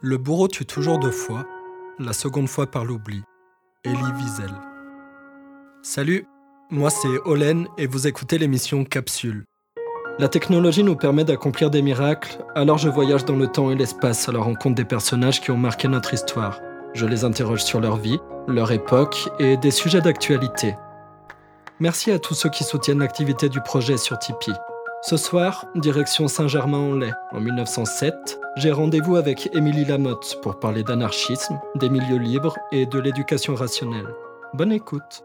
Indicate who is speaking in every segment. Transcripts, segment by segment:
Speaker 1: Le bourreau tue toujours deux fois, la seconde fois par l'oubli. Elie Wiesel. Salut, moi c'est Olen et vous écoutez l'émission Capsule. La technologie nous permet d'accomplir des miracles, alors je voyage dans le temps et l'espace à la rencontre des personnages qui ont marqué notre histoire. Je les interroge sur leur vie, leur époque et des sujets d'actualité. Merci à tous ceux qui soutiennent l'activité du projet sur Tipeee. Ce soir, direction Saint-Germain-en-Laye. En 1907, j'ai rendez-vous avec Émilie Lamotte pour parler d'anarchisme, des milieux libres et de l'éducation rationnelle. Bonne écoute.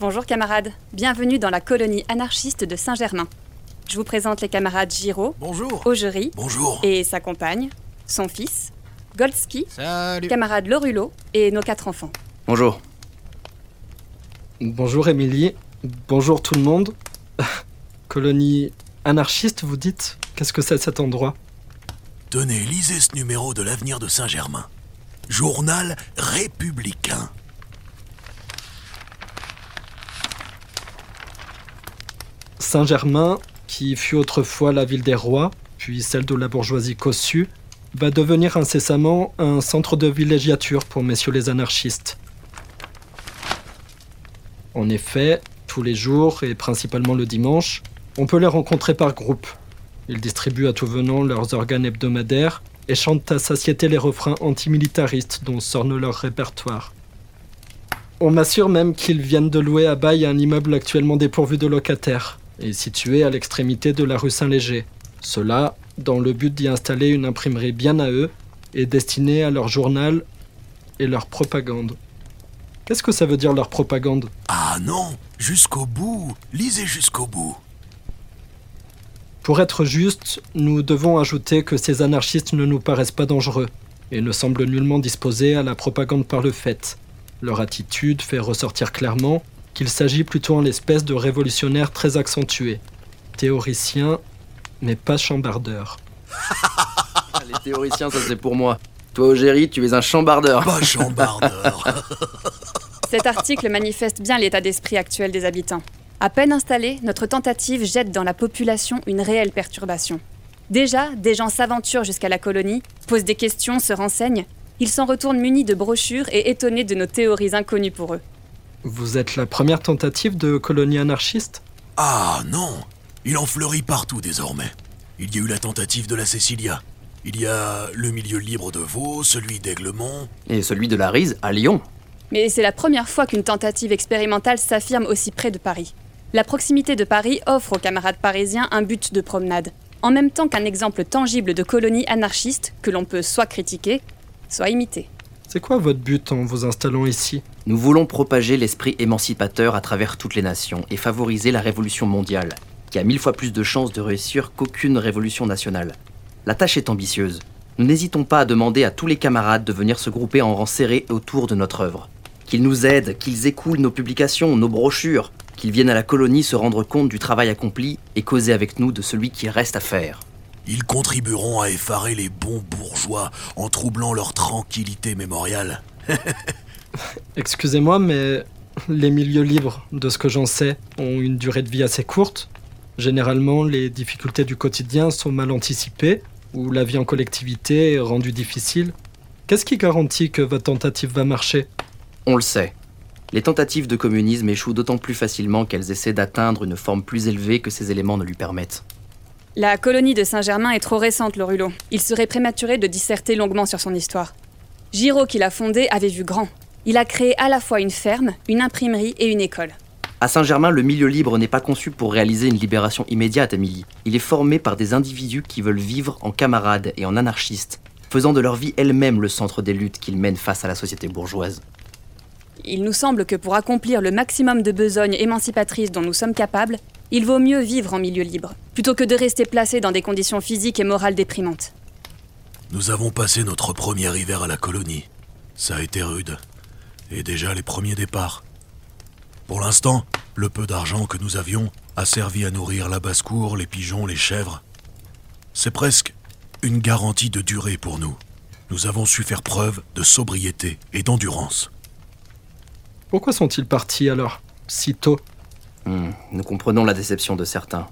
Speaker 2: Bonjour camarades, bienvenue dans la colonie anarchiste de Saint-Germain. Je vous présente les camarades Giraud,
Speaker 3: Bonjour.
Speaker 2: Augerie
Speaker 3: Bonjour.
Speaker 2: et sa compagne, son fils, Goldsky,
Speaker 3: Salut.
Speaker 2: camarade Lorulot et nos quatre enfants.
Speaker 4: Bonjour.
Speaker 1: Bonjour Émilie, bonjour tout le monde. Colonie anarchiste, vous dites? Qu'est-ce que c'est cet endroit?
Speaker 3: Tenez, lisez ce numéro de l'avenir de Saint-Germain. Journal républicain.
Speaker 1: Saint-Germain, qui fut autrefois la ville des rois, puis celle de la bourgeoisie cossue, va devenir incessamment un centre de villégiature pour messieurs les anarchistes. En effet, tous les jours, et principalement le dimanche, on peut les rencontrer par groupe. Ils distribuent à tout venant leurs organes hebdomadaires et chantent à satiété les refrains antimilitaristes dont s'orne leur répertoire. On m'assure même qu'ils viennent de louer à bail un immeuble actuellement dépourvu de locataires et situé à l'extrémité de la rue Saint-Léger. Cela dans le but d'y installer une imprimerie bien à eux et destinée à leur journal et leur propagande. Qu'est-ce que ça veut dire leur propagande?
Speaker 3: Ah non, jusqu'au bout. Lisez jusqu'au bout.
Speaker 1: Pour être juste, nous devons ajouter que ces anarchistes ne nous paraissent pas dangereux et ne semblent nullement disposés à la propagande par le fait. Leur attitude fait ressortir clairement qu'il s'agit plutôt en l'espèce de révolutionnaires très accentués, théoriciens, mais pas chambardeurs.
Speaker 4: Les théoriciens, ça c'est pour moi. Toi, Ogéry, tu es un chambardeur.
Speaker 3: Pas chambardeur.
Speaker 2: Cet article manifeste bien l'état d'esprit actuel des habitants. À peine installée, notre tentative jette dans la population une réelle perturbation. Déjà, des gens s'aventurent jusqu'à la colonie, posent des questions, se renseignent. Ils s'en retournent munis de brochures et étonnés de nos théories inconnues pour eux.
Speaker 1: Vous êtes la première tentative de colonie anarchiste?
Speaker 3: Ah non, il en fleurit partout désormais. Il y a eu la tentative de la Cécilia. Il y a le milieu libre de Vaux, celui d'Aiglemont.
Speaker 4: Et celui de la Rise à Lyon.
Speaker 2: Mais c'est la première fois qu'une tentative expérimentale s'affirme aussi près de Paris. La proximité de Paris offre aux camarades parisiens un but de promenade, en même temps qu'un exemple tangible de colonie anarchiste que l'on peut soit critiquer, soit imiter.
Speaker 1: C'est quoi votre but en vous installant ici?
Speaker 4: Nous voulons propager l'esprit émancipateur à travers toutes les nations et favoriser la révolution mondiale, qui a mille fois plus de chances de réussir qu'aucune révolution nationale. La tâche est ambitieuse. Nous n'hésitons pas à demander à tous les camarades de venir se grouper en rang serré autour de notre œuvre. Qu'ils nous aident, qu'ils écoulent nos publications, nos brochures, qu'ils viennent à la colonie se rendre compte du travail accompli et causer avec nous de celui qui reste à faire.
Speaker 3: Ils contribueront à effarer les bons bourgeois en troublant leur tranquillité mémoriale.
Speaker 1: Excusez-moi, mais les milieux libres, de ce que j'en sais, ont une durée de vie assez courte. Généralement, les difficultés du quotidien sont mal anticipées, ou la vie en collectivité est rendue difficile. Qu'est-ce qui garantit que votre tentative va marcher?
Speaker 4: On le sait. Les tentatives de communisme échouent d'autant plus facilement qu'elles essaient d'atteindre une forme plus élevée que ces éléments ne lui permettent.
Speaker 2: La colonie de Saint-Germain est trop récente, le Rulot. Il serait prématuré de disserter longuement sur son histoire. Giraud, qui l'a fondée, avait vu grand. Il a créé à la fois une ferme, une imprimerie et une école.
Speaker 4: À Saint-Germain, le milieu libre n'est pas conçu pour réaliser une libération immédiate, Émilie. Il est formé par des individus qui veulent vivre en camarades et en anarchistes, faisant de leur vie elle-même le centre des luttes qu'ils mènent face à la société bourgeoise.
Speaker 2: Il nous semble que pour accomplir le maximum de besognes émancipatrices dont nous sommes capables, il vaut mieux vivre en milieu libre, plutôt que de rester placé dans des conditions physiques et morales déprimantes.
Speaker 3: Nous avons passé notre premier hiver à la colonie. Ça a été rude. Et déjà les premiers départs. Pour l'instant, le peu d'argent que nous avions a servi à nourrir la basse-cour, les pigeons, les chèvres. C'est presque une garantie de durée pour nous. Nous avons su faire preuve de sobriété et d'endurance.
Speaker 1: Pourquoi sont-ils partis alors, si tôt?
Speaker 4: Hmm, nous comprenons la déception de certains.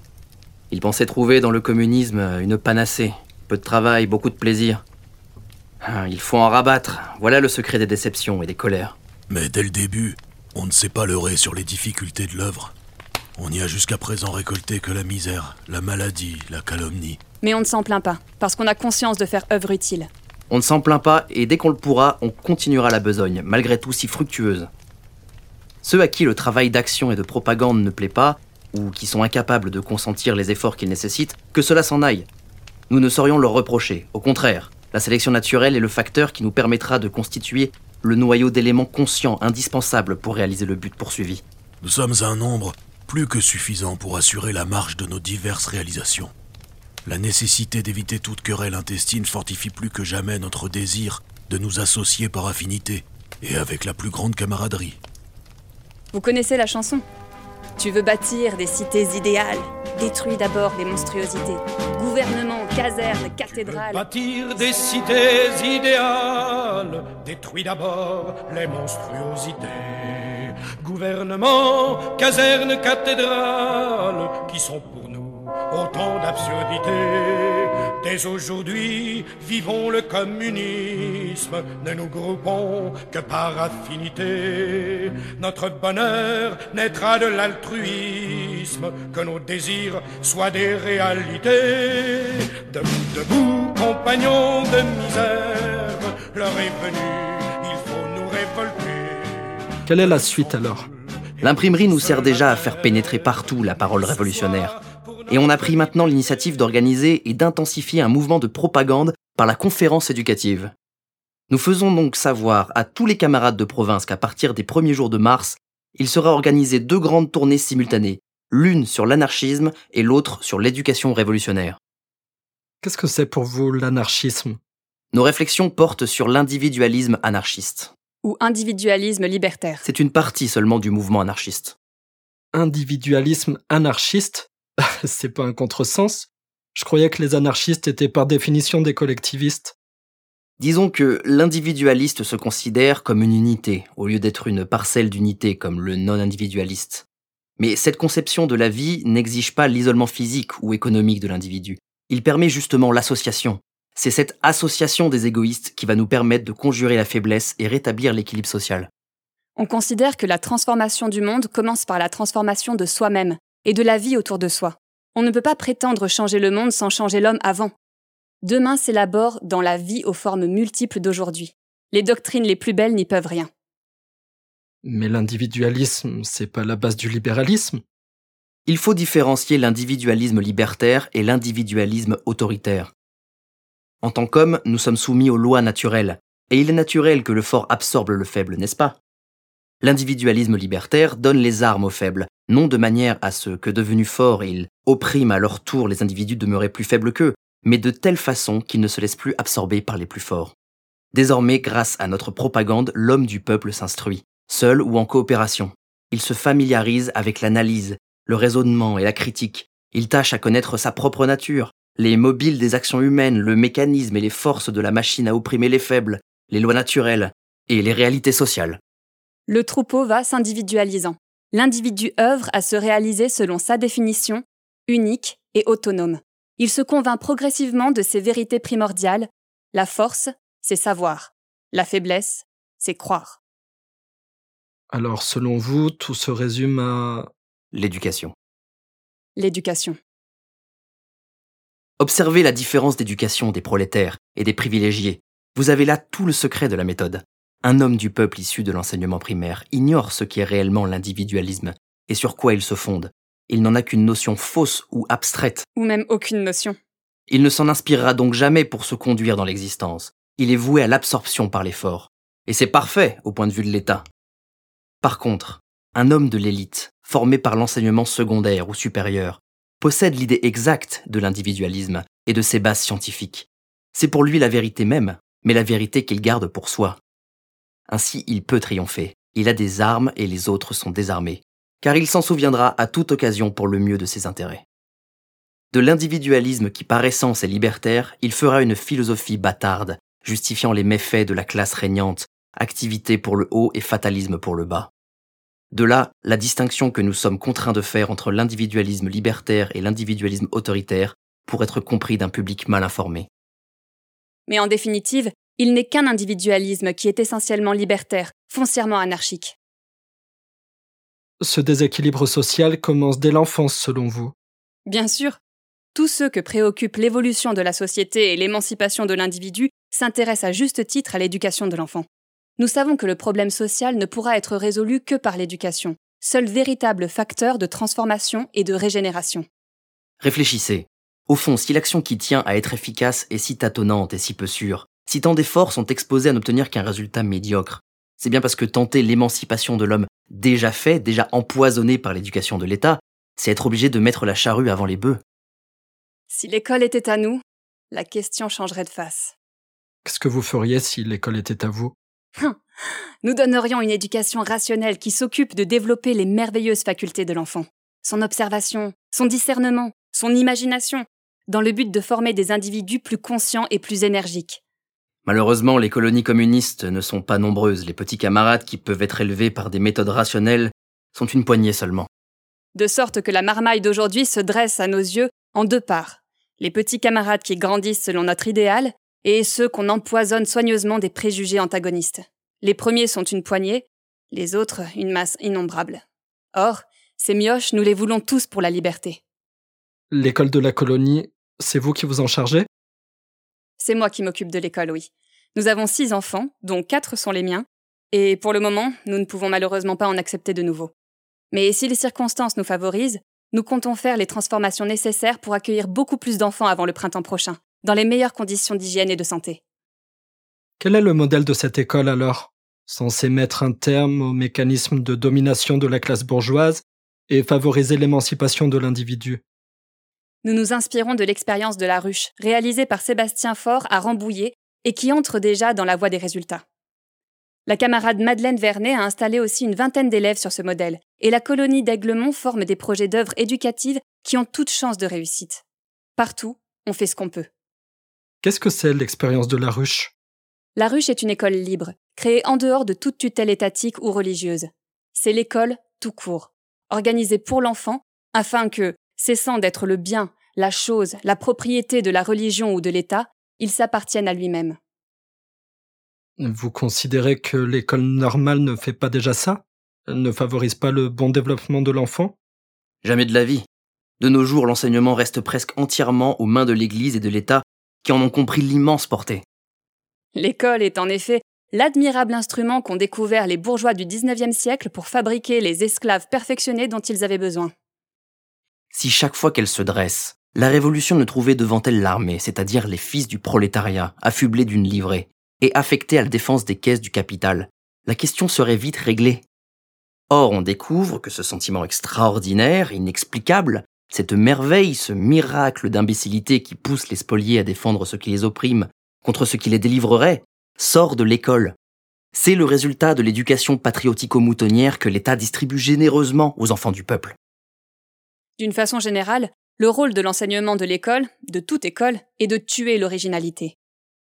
Speaker 4: Ils pensaient trouver dans le communisme une panacée. Peu de travail, beaucoup de plaisir. Ah, il faut en rabattre. Voilà le secret des déceptions et des colères.
Speaker 3: Mais dès le début, on ne s'est pas leurré sur les difficultés de l'œuvre. On n'y a jusqu'à présent récolté que la misère, la maladie, la calomnie.
Speaker 2: Mais on ne s'en plaint pas, parce qu'on a conscience de faire œuvre utile.
Speaker 4: On ne s'en plaint pas et dès qu'on le pourra, on continuera la besogne, malgré tout si fructueuse. Ceux à qui le travail d'action et de propagande ne plaît pas, ou qui sont incapables de consentir les efforts qu'ils nécessitent, que cela s'en aille. Nous ne saurions leur reprocher, au contraire, la sélection naturelle est le facteur qui nous permettra de constituer le noyau d'éléments conscients indispensables pour réaliser le but poursuivi.
Speaker 3: Nous sommes un nombre plus que suffisant pour assurer la marche de nos diverses réalisations. La nécessité d'éviter toute querelle intestine fortifie plus que jamais notre désir de nous associer par affinité et avec la plus grande camaraderie.
Speaker 2: Vous connaissez la chanson? Tu veux bâtir des cités idéales Détruis d'abord les monstruosités. Gouvernement, caserne, cathédrale.
Speaker 5: Bâtir des cités idéales, détruis d'abord les monstruosités. Gouvernement, caserne, cathédrale, qui sont pour nous autant d'absurdités. Dès aujourd'hui, vivons le communisme, ne nous groupons que par affinité. Notre bonheur naîtra de l'altruisme, que nos désirs soient des réalités. Debout, debout, compagnons de misère, l'heure est venue, il faut nous révolter.
Speaker 1: Quelle est la suite alors?
Speaker 4: L'imprimerie nous sert déjà à faire pénétrer partout la parole révolutionnaire. Et on a pris maintenant l'initiative d'organiser et d'intensifier un mouvement de propagande par la conférence éducative. Nous faisons donc savoir à tous les camarades de province qu'à partir des premiers jours de mars, il sera organisé deux grandes tournées simultanées, l'une sur l'anarchisme et l'autre sur l'éducation révolutionnaire.
Speaker 1: Qu'est-ce que c'est pour vous l'anarchisme?
Speaker 4: Nos réflexions portent sur l'individualisme anarchiste.
Speaker 2: Ou individualisme libertaire.
Speaker 4: C'est une partie seulement du mouvement anarchiste.
Speaker 1: Individualisme anarchiste? C'est pas un contresens Je croyais que les anarchistes étaient par définition des collectivistes.
Speaker 4: Disons que l'individualiste se considère comme une unité, au lieu d'être une parcelle d'unité comme le non-individualiste. Mais cette conception de la vie n'exige pas l'isolement physique ou économique de l'individu. Il permet justement l'association. C'est cette association des égoïstes qui va nous permettre de conjurer la faiblesse et rétablir l'équilibre social.
Speaker 2: On considère que la transformation du monde commence par la transformation de soi-même et de la vie autour de soi. On ne peut pas prétendre changer le monde sans changer l'homme avant. Demain s'élabore dans la vie aux formes multiples d'aujourd'hui. Les doctrines les plus belles n'y peuvent rien.
Speaker 1: Mais l'individualisme, c'est pas la base du libéralisme.
Speaker 4: Il faut différencier l'individualisme libertaire et l'individualisme autoritaire. En tant qu'homme, nous sommes soumis aux lois naturelles, et il est naturel que le fort absorbe le faible, n'est-ce pas? L'individualisme libertaire donne les armes aux faibles, non de manière à ce que devenus forts, ils oppriment à leur tour les individus demeurés plus faibles qu'eux, mais de telle façon qu'ils ne se laissent plus absorber par les plus forts. Désormais, grâce à notre propagande, l'homme du peuple s'instruit, seul ou en coopération. Il se familiarise avec l'analyse, le raisonnement et la critique. Il tâche à connaître sa propre nature, les mobiles des actions humaines, le mécanisme et les forces de la machine à opprimer les faibles, les lois naturelles et les réalités sociales.
Speaker 2: Le troupeau va s'individualisant. L'individu œuvre à se réaliser selon sa définition, unique et autonome. Il se convainc progressivement de ses vérités primordiales. La force, c'est savoir. La faiblesse, c'est croire.
Speaker 1: Alors, selon vous, tout se résume à...
Speaker 4: L'éducation.
Speaker 2: L'éducation.
Speaker 4: Observez la différence d'éducation des prolétaires et des privilégiés. Vous avez là tout le secret de la méthode. Un homme du peuple issu de l'enseignement primaire ignore ce qu'est réellement l'individualisme et sur quoi il se fonde. Il n'en a qu'une notion fausse ou abstraite.
Speaker 2: Ou même aucune notion.
Speaker 4: Il ne s'en inspirera donc jamais pour se conduire dans l'existence. Il est voué à l'absorption par l'effort. Et c'est parfait au point de vue de l'État. Par contre, un homme de l'élite, formé par l'enseignement secondaire ou supérieur, possède l'idée exacte de l'individualisme et de ses bases scientifiques. C'est pour lui la vérité même, mais la vérité qu'il garde pour soi. Ainsi il peut triompher. Il a des armes et les autres sont désarmés, car il s'en souviendra à toute occasion pour le mieux de ses intérêts. De l'individualisme qui par essence est libertaire, il fera une philosophie bâtarde, justifiant les méfaits de la classe régnante, activité pour le haut et fatalisme pour le bas. De là, la distinction que nous sommes contraints de faire entre l'individualisme libertaire et l'individualisme autoritaire pour être compris d'un public mal informé.
Speaker 2: Mais en définitive, il n'est qu'un individualisme qui est essentiellement libertaire, foncièrement anarchique.
Speaker 1: Ce déséquilibre social commence dès l'enfance, selon vous?
Speaker 2: Bien sûr. Tous ceux que préoccupe l'évolution de la société et l'émancipation de l'individu s'intéressent à juste titre à l'éducation de l'enfant. Nous savons que le problème social ne pourra être résolu que par l'éducation, seul véritable facteur de transformation et de régénération.
Speaker 4: Réfléchissez. Au fond, si l'action qui tient à être efficace est si tâtonnante et si peu sûre, si tant d'efforts sont exposés à n'obtenir qu'un résultat médiocre, c'est bien parce que tenter l'émancipation de l'homme déjà fait, déjà empoisonné par l'éducation de l'État, c'est être obligé de mettre la charrue avant les bœufs.
Speaker 2: Si l'école était à nous, la question changerait de face.
Speaker 1: Qu'est-ce que vous feriez si l'école était à vous?
Speaker 2: Hum. Nous donnerions une éducation rationnelle qui s'occupe de développer les merveilleuses facultés de l'enfant. Son observation, son discernement, son imagination, dans le but de former des individus plus conscients et plus énergiques.
Speaker 4: Malheureusement, les colonies communistes ne sont pas nombreuses. Les petits camarades qui peuvent être élevés par des méthodes rationnelles sont une poignée seulement.
Speaker 2: De sorte que la marmaille d'aujourd'hui se dresse à nos yeux en deux parts. Les petits camarades qui grandissent selon notre idéal et ceux qu'on empoisonne soigneusement des préjugés antagonistes. Les premiers sont une poignée, les autres une masse innombrable. Or, ces mioches, nous les voulons tous pour la liberté.
Speaker 1: L'école de la colonie, c'est vous qui vous en chargez?
Speaker 2: C'est moi qui m'occupe de l'école, oui. Nous avons six enfants, dont quatre sont les miens, et pour le moment, nous ne pouvons malheureusement pas en accepter de nouveaux. Mais si les circonstances nous favorisent, nous comptons faire les transformations nécessaires pour accueillir beaucoup plus d'enfants avant le printemps prochain, dans les meilleures conditions d'hygiène et de santé.
Speaker 1: Quel est le modèle de cette école alors? Censé mettre un terme au mécanisme de domination de la classe bourgeoise et favoriser l'émancipation de l'individu.
Speaker 2: Nous nous inspirons de l'expérience de la ruche, réalisée par Sébastien Faure à Rambouillet et qui entre déjà dans la voie des résultats. La camarade Madeleine Vernet a installé aussi une vingtaine d'élèves sur ce modèle, et la colonie d'Aiglemont forme des projets d'œuvres éducatives qui ont toute chance de réussite. Partout, on fait ce qu'on peut.
Speaker 1: Qu'est-ce que c'est l'expérience de la ruche?
Speaker 2: La ruche est une école libre, créée en dehors de toute tutelle étatique ou religieuse. C'est l'école tout court, organisée pour l'enfant, afin que, cessant d'être le bien, la chose, la propriété de la religion ou de l'État, il s'appartienne à lui-même.
Speaker 1: Vous considérez que l'école normale ne fait pas déjà ça? Elle Ne favorise pas le bon développement de l'enfant?
Speaker 4: Jamais de la vie. De nos jours, l'enseignement reste presque entièrement aux mains de l'Église et de l'État qui en ont compris l'immense portée.
Speaker 2: L'école est en effet l'admirable instrument qu'ont découvert les bourgeois du XIXe siècle pour fabriquer les esclaves perfectionnés dont ils avaient besoin.
Speaker 4: Si chaque fois qu'elle se dresse, la Révolution ne trouvait devant elle l'armée, c'est-à-dire les fils du prolétariat, affublés d'une livrée, et affectés à la défense des caisses du capital, la question serait vite réglée. Or, on découvre que ce sentiment extraordinaire, inexplicable, cette merveille, ce miracle d'imbécilité qui pousse les spoliés à défendre ce qui les opprime contre ce qui les délivrerait, sort de l'école. C'est le résultat de l'éducation patriotico-moutonnière que l'État distribue généreusement aux enfants du peuple.
Speaker 2: D'une façon générale, le rôle de l'enseignement de l'école, de toute école, est de tuer l'originalité.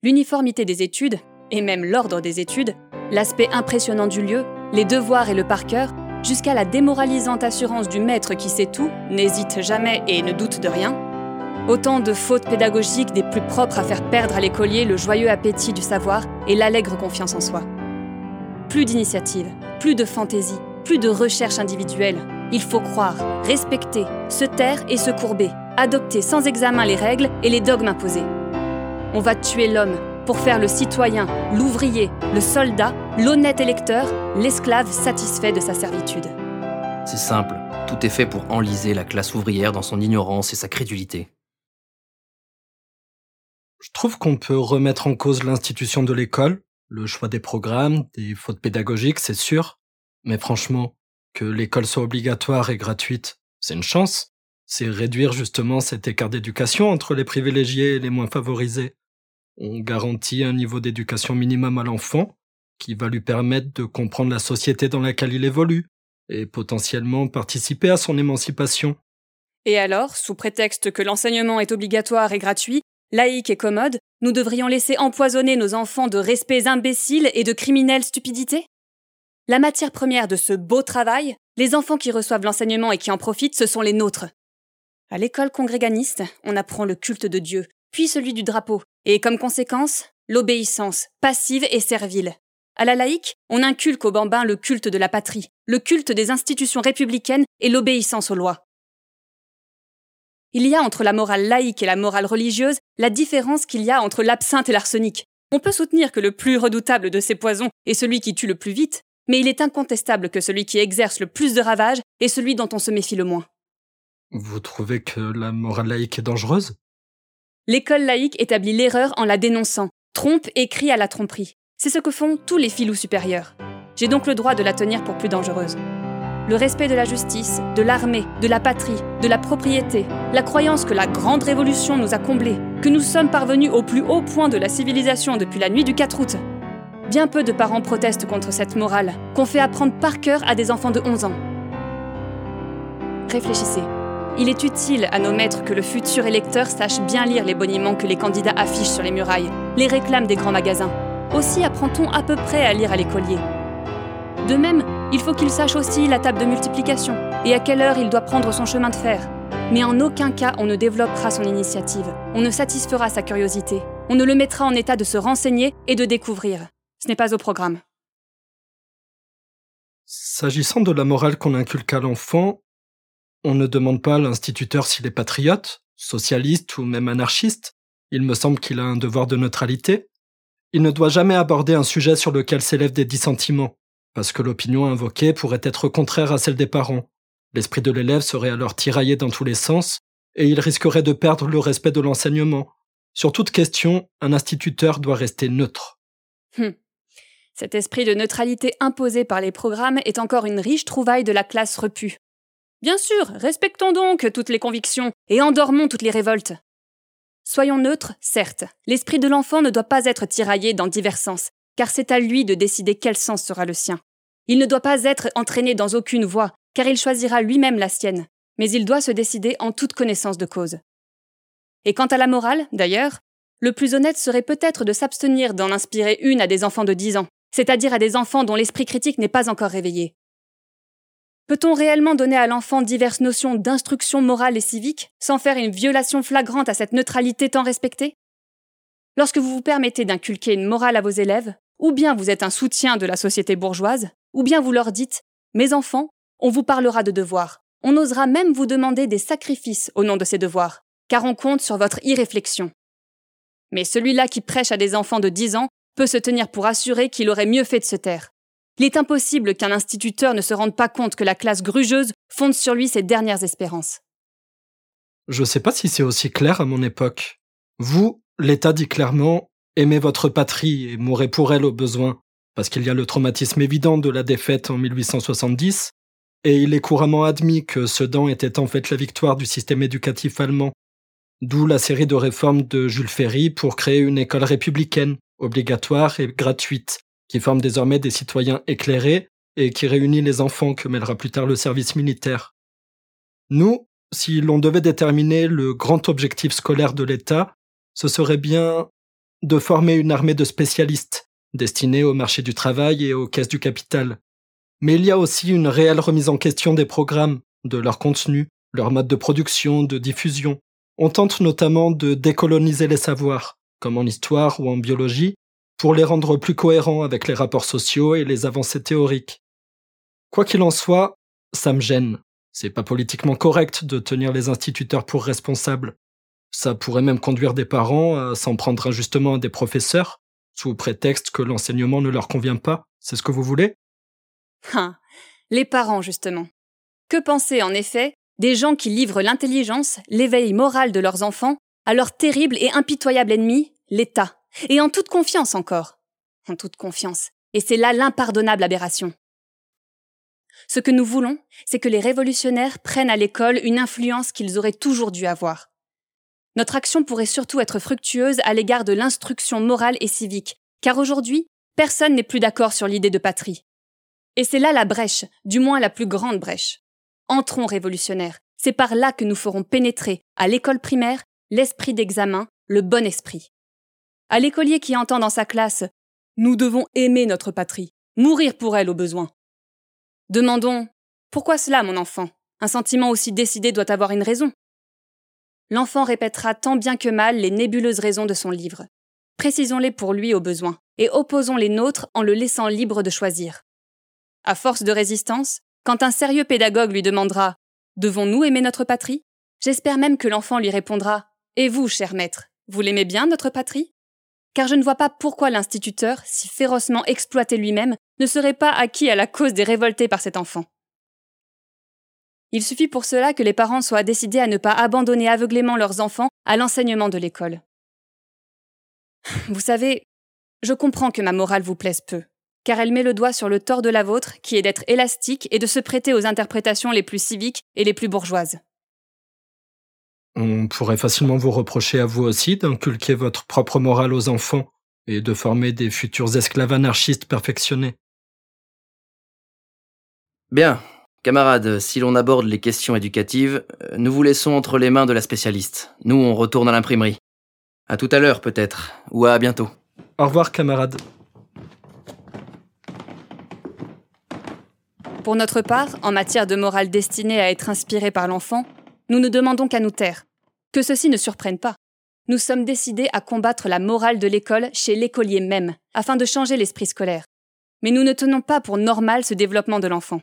Speaker 2: L'uniformité des études, et même l'ordre des études, l'aspect impressionnant du lieu, les devoirs et le par cœur, jusqu'à la démoralisante assurance du maître qui sait tout, n'hésite jamais et ne doute de rien, autant de fautes pédagogiques des plus propres à faire perdre à l'écolier le joyeux appétit du savoir et l'allègre confiance en soi. Plus d'initiative, plus de fantaisie, plus de recherche individuelle. Il faut croire, respecter, se taire et se courber, adopter sans examen les règles et les dogmes imposés. On va tuer l'homme pour faire le citoyen, l'ouvrier, le soldat, l'honnête électeur, l'esclave satisfait de sa servitude.
Speaker 4: C'est simple, tout est fait pour enliser la classe ouvrière dans son ignorance et sa crédulité.
Speaker 1: Je trouve qu'on peut remettre en cause l'institution de l'école, le choix des programmes, des fautes pédagogiques, c'est sûr. Mais franchement, que l'école soit obligatoire et gratuite, c'est une chance. C'est réduire justement cet écart d'éducation entre les privilégiés et les moins favorisés. On garantit un niveau d'éducation minimum à l'enfant qui va lui permettre de comprendre la société dans laquelle il évolue et potentiellement participer à son émancipation.
Speaker 2: Et alors, sous prétexte que l'enseignement est obligatoire et gratuit, laïque et commode, nous devrions laisser empoisonner nos enfants de respects imbéciles et de criminelles stupidités? La matière première de ce beau travail, les enfants qui reçoivent l'enseignement et qui en profitent, ce sont les nôtres. À l'école congréganiste, on apprend le culte de Dieu, puis celui du drapeau, et comme conséquence, l'obéissance, passive et servile. À la laïque, on inculque aux bambins le culte de la patrie, le culte des institutions républicaines et l'obéissance aux lois. Il y a entre la morale laïque et la morale religieuse la différence qu'il y a entre l'absinthe et l'arsenic. On peut soutenir que le plus redoutable de ces poisons est celui qui tue le plus vite, mais il est incontestable que celui qui exerce le plus de ravages est celui dont on se méfie le moins.
Speaker 1: Vous trouvez que la morale laïque est dangereuse?
Speaker 2: L'école laïque établit l'erreur en la dénonçant, trompe et crie à la tromperie. C'est ce que font tous les filous supérieurs. J'ai donc le droit de la tenir pour plus dangereuse. Le respect de la justice, de l'armée, de la patrie, de la propriété, la croyance que la grande révolution nous a comblés, que nous sommes parvenus au plus haut point de la civilisation depuis la nuit du 4 août. Bien peu de parents protestent contre cette morale, qu'on fait apprendre par cœur à des enfants de 11 ans. Réfléchissez. Il est utile à nos maîtres que le futur électeur sache bien lire les boniments que les candidats affichent sur les murailles, les réclames des grands magasins. Aussi apprend-on à peu près à lire à l'écolier. De même, il faut qu'il sache aussi la table de multiplication et à quelle heure il doit prendre son chemin de fer. Mais en aucun cas on ne développera son initiative, on ne satisfera sa curiosité, on ne le mettra en état de se renseigner et de découvrir. Ce n'est pas au programme.
Speaker 1: S'agissant de la morale qu'on inculque à l'enfant, on ne demande pas à l'instituteur s'il est patriote, socialiste ou même anarchiste. Il me semble qu'il a un devoir de neutralité. Il ne doit jamais aborder un sujet sur lequel s'élèvent des dissentiments, parce que l'opinion invoquée pourrait être contraire à celle des parents. L'esprit de l'élève serait alors tiraillé dans tous les sens, et il risquerait de perdre le respect de l'enseignement. Sur toute question, un instituteur doit rester neutre.
Speaker 2: Hum. Cet esprit de neutralité imposé par les programmes est encore une riche trouvaille de la classe repue. Bien sûr, respectons donc toutes les convictions et endormons toutes les révoltes. Soyons neutres, certes, l'esprit de l'enfant ne doit pas être tiraillé dans divers sens, car c'est à lui de décider quel sens sera le sien. Il ne doit pas être entraîné dans aucune voie, car il choisira lui-même la sienne, mais il doit se décider en toute connaissance de cause. Et quant à la morale, d'ailleurs, le plus honnête serait peut-être de s'abstenir d'en inspirer une à des enfants de 10 ans, c'est-à-dire à des enfants dont l'esprit critique n'est pas encore réveillé, Peut-on réellement donner à l'enfant diverses notions d'instruction morale et civique sans faire une violation flagrante à cette neutralité tant respectée? Lorsque vous vous permettez d'inculquer une morale à vos élèves, ou bien vous êtes un soutien de la société bourgeoise, ou bien vous leur dites Mes enfants, on vous parlera de devoirs. On osera même vous demander des sacrifices au nom de ces devoirs, car on compte sur votre irréflexion. Mais celui-là qui prêche à des enfants de 10 ans peut se tenir pour assurer qu'il aurait mieux fait de se taire. Il est impossible qu'un instituteur ne se rende pas compte que la classe grugeuse fonde sur lui ses dernières espérances.
Speaker 1: Je ne sais pas si c'est aussi clair à mon époque. Vous, l'État dit clairement aimez votre patrie et mourrez pour elle au besoin, parce qu'il y a le traumatisme évident de la défaite en 1870, et il est couramment admis que Sedan était en fait la victoire du système éducatif allemand. D'où la série de réformes de Jules Ferry pour créer une école républicaine, obligatoire et gratuite, qui forme désormais des citoyens éclairés et qui réunit les enfants que mêlera plus tard le service militaire. Nous, si l'on devait déterminer le grand objectif scolaire de l'État, ce serait bien de former une armée de spécialistes destinés au marché du travail et aux caisses du capital. Mais il y a aussi une réelle remise en question des programmes, de leur contenu, leur mode de production, de diffusion. On tente notamment de décoloniser les savoirs, comme en histoire ou en biologie, pour les rendre plus cohérents avec les rapports sociaux et les avancées théoriques. Quoi qu'il en soit, ça me gêne. C'est pas politiquement correct de tenir les instituteurs pour responsables. Ça pourrait même conduire des parents à s'en prendre injustement à des professeurs, sous prétexte que l'enseignement ne leur convient pas. C'est ce que vous voulez?
Speaker 2: Hein, Les parents, justement. Que penser, en effet, des gens qui livrent l'intelligence, l'éveil moral de leurs enfants à leur terrible et impitoyable ennemi, l'État et en toute confiance encore. En toute confiance. Et c'est là l'impardonnable aberration. Ce que nous voulons, c'est que les révolutionnaires prennent à l'école une influence qu'ils auraient toujours dû avoir. Notre action pourrait surtout être fructueuse à l'égard de l'instruction morale et civique, car aujourd'hui, personne n'est plus d'accord sur l'idée de patrie. Et c'est là la brèche, du moins la plus grande brèche. Entrons révolutionnaires, c'est par là que nous ferons pénétrer, à l'école primaire, l'esprit d'examen, le bon esprit. À l'écolier qui entend dans sa classe Nous devons aimer notre patrie, mourir pour elle au besoin, Demandons Pourquoi cela, mon enfant? Un sentiment aussi décidé doit avoir une raison. L'enfant répétera tant bien que mal les nébuleuses raisons de son livre. Précisons-les pour lui au besoin, et opposons les nôtres en le laissant libre de choisir. À force de résistance, quand un sérieux pédagogue lui demandera Devons-nous aimer notre patrie J'espère même que l'enfant lui répondra Et vous, cher maître, vous l'aimez bien, notre patrie? Car je ne vois pas pourquoi l'instituteur, si férocement exploité lui-même, ne serait pas acquis à la cause des révoltés par cet enfant. Il suffit pour cela que les parents soient décidés à ne pas abandonner aveuglément leurs enfants à l'enseignement de l'école. Vous savez, je comprends que ma morale vous plaise peu, car elle met le doigt sur le tort de la vôtre, qui est d'être élastique et de se prêter aux interprétations les plus civiques et les plus bourgeoises.
Speaker 1: On pourrait facilement vous reprocher à vous aussi d'inculquer votre propre morale aux enfants et de former des futurs esclaves anarchistes perfectionnés.
Speaker 4: Bien, camarades, si l'on aborde les questions éducatives, euh, nous vous laissons entre les mains de la spécialiste. Nous, on retourne à l'imprimerie. À tout à l'heure, peut-être, ou à bientôt.
Speaker 1: Au revoir, camarades.
Speaker 2: Pour notre part, en matière de morale destinée à être inspirée par l'enfant, nous ne demandons qu'à nous taire. Que ceci ne surprenne pas. Nous sommes décidés à combattre la morale de l'école chez l'écolier même, afin de changer l'esprit scolaire. Mais nous ne tenons pas pour normal ce développement de l'enfant.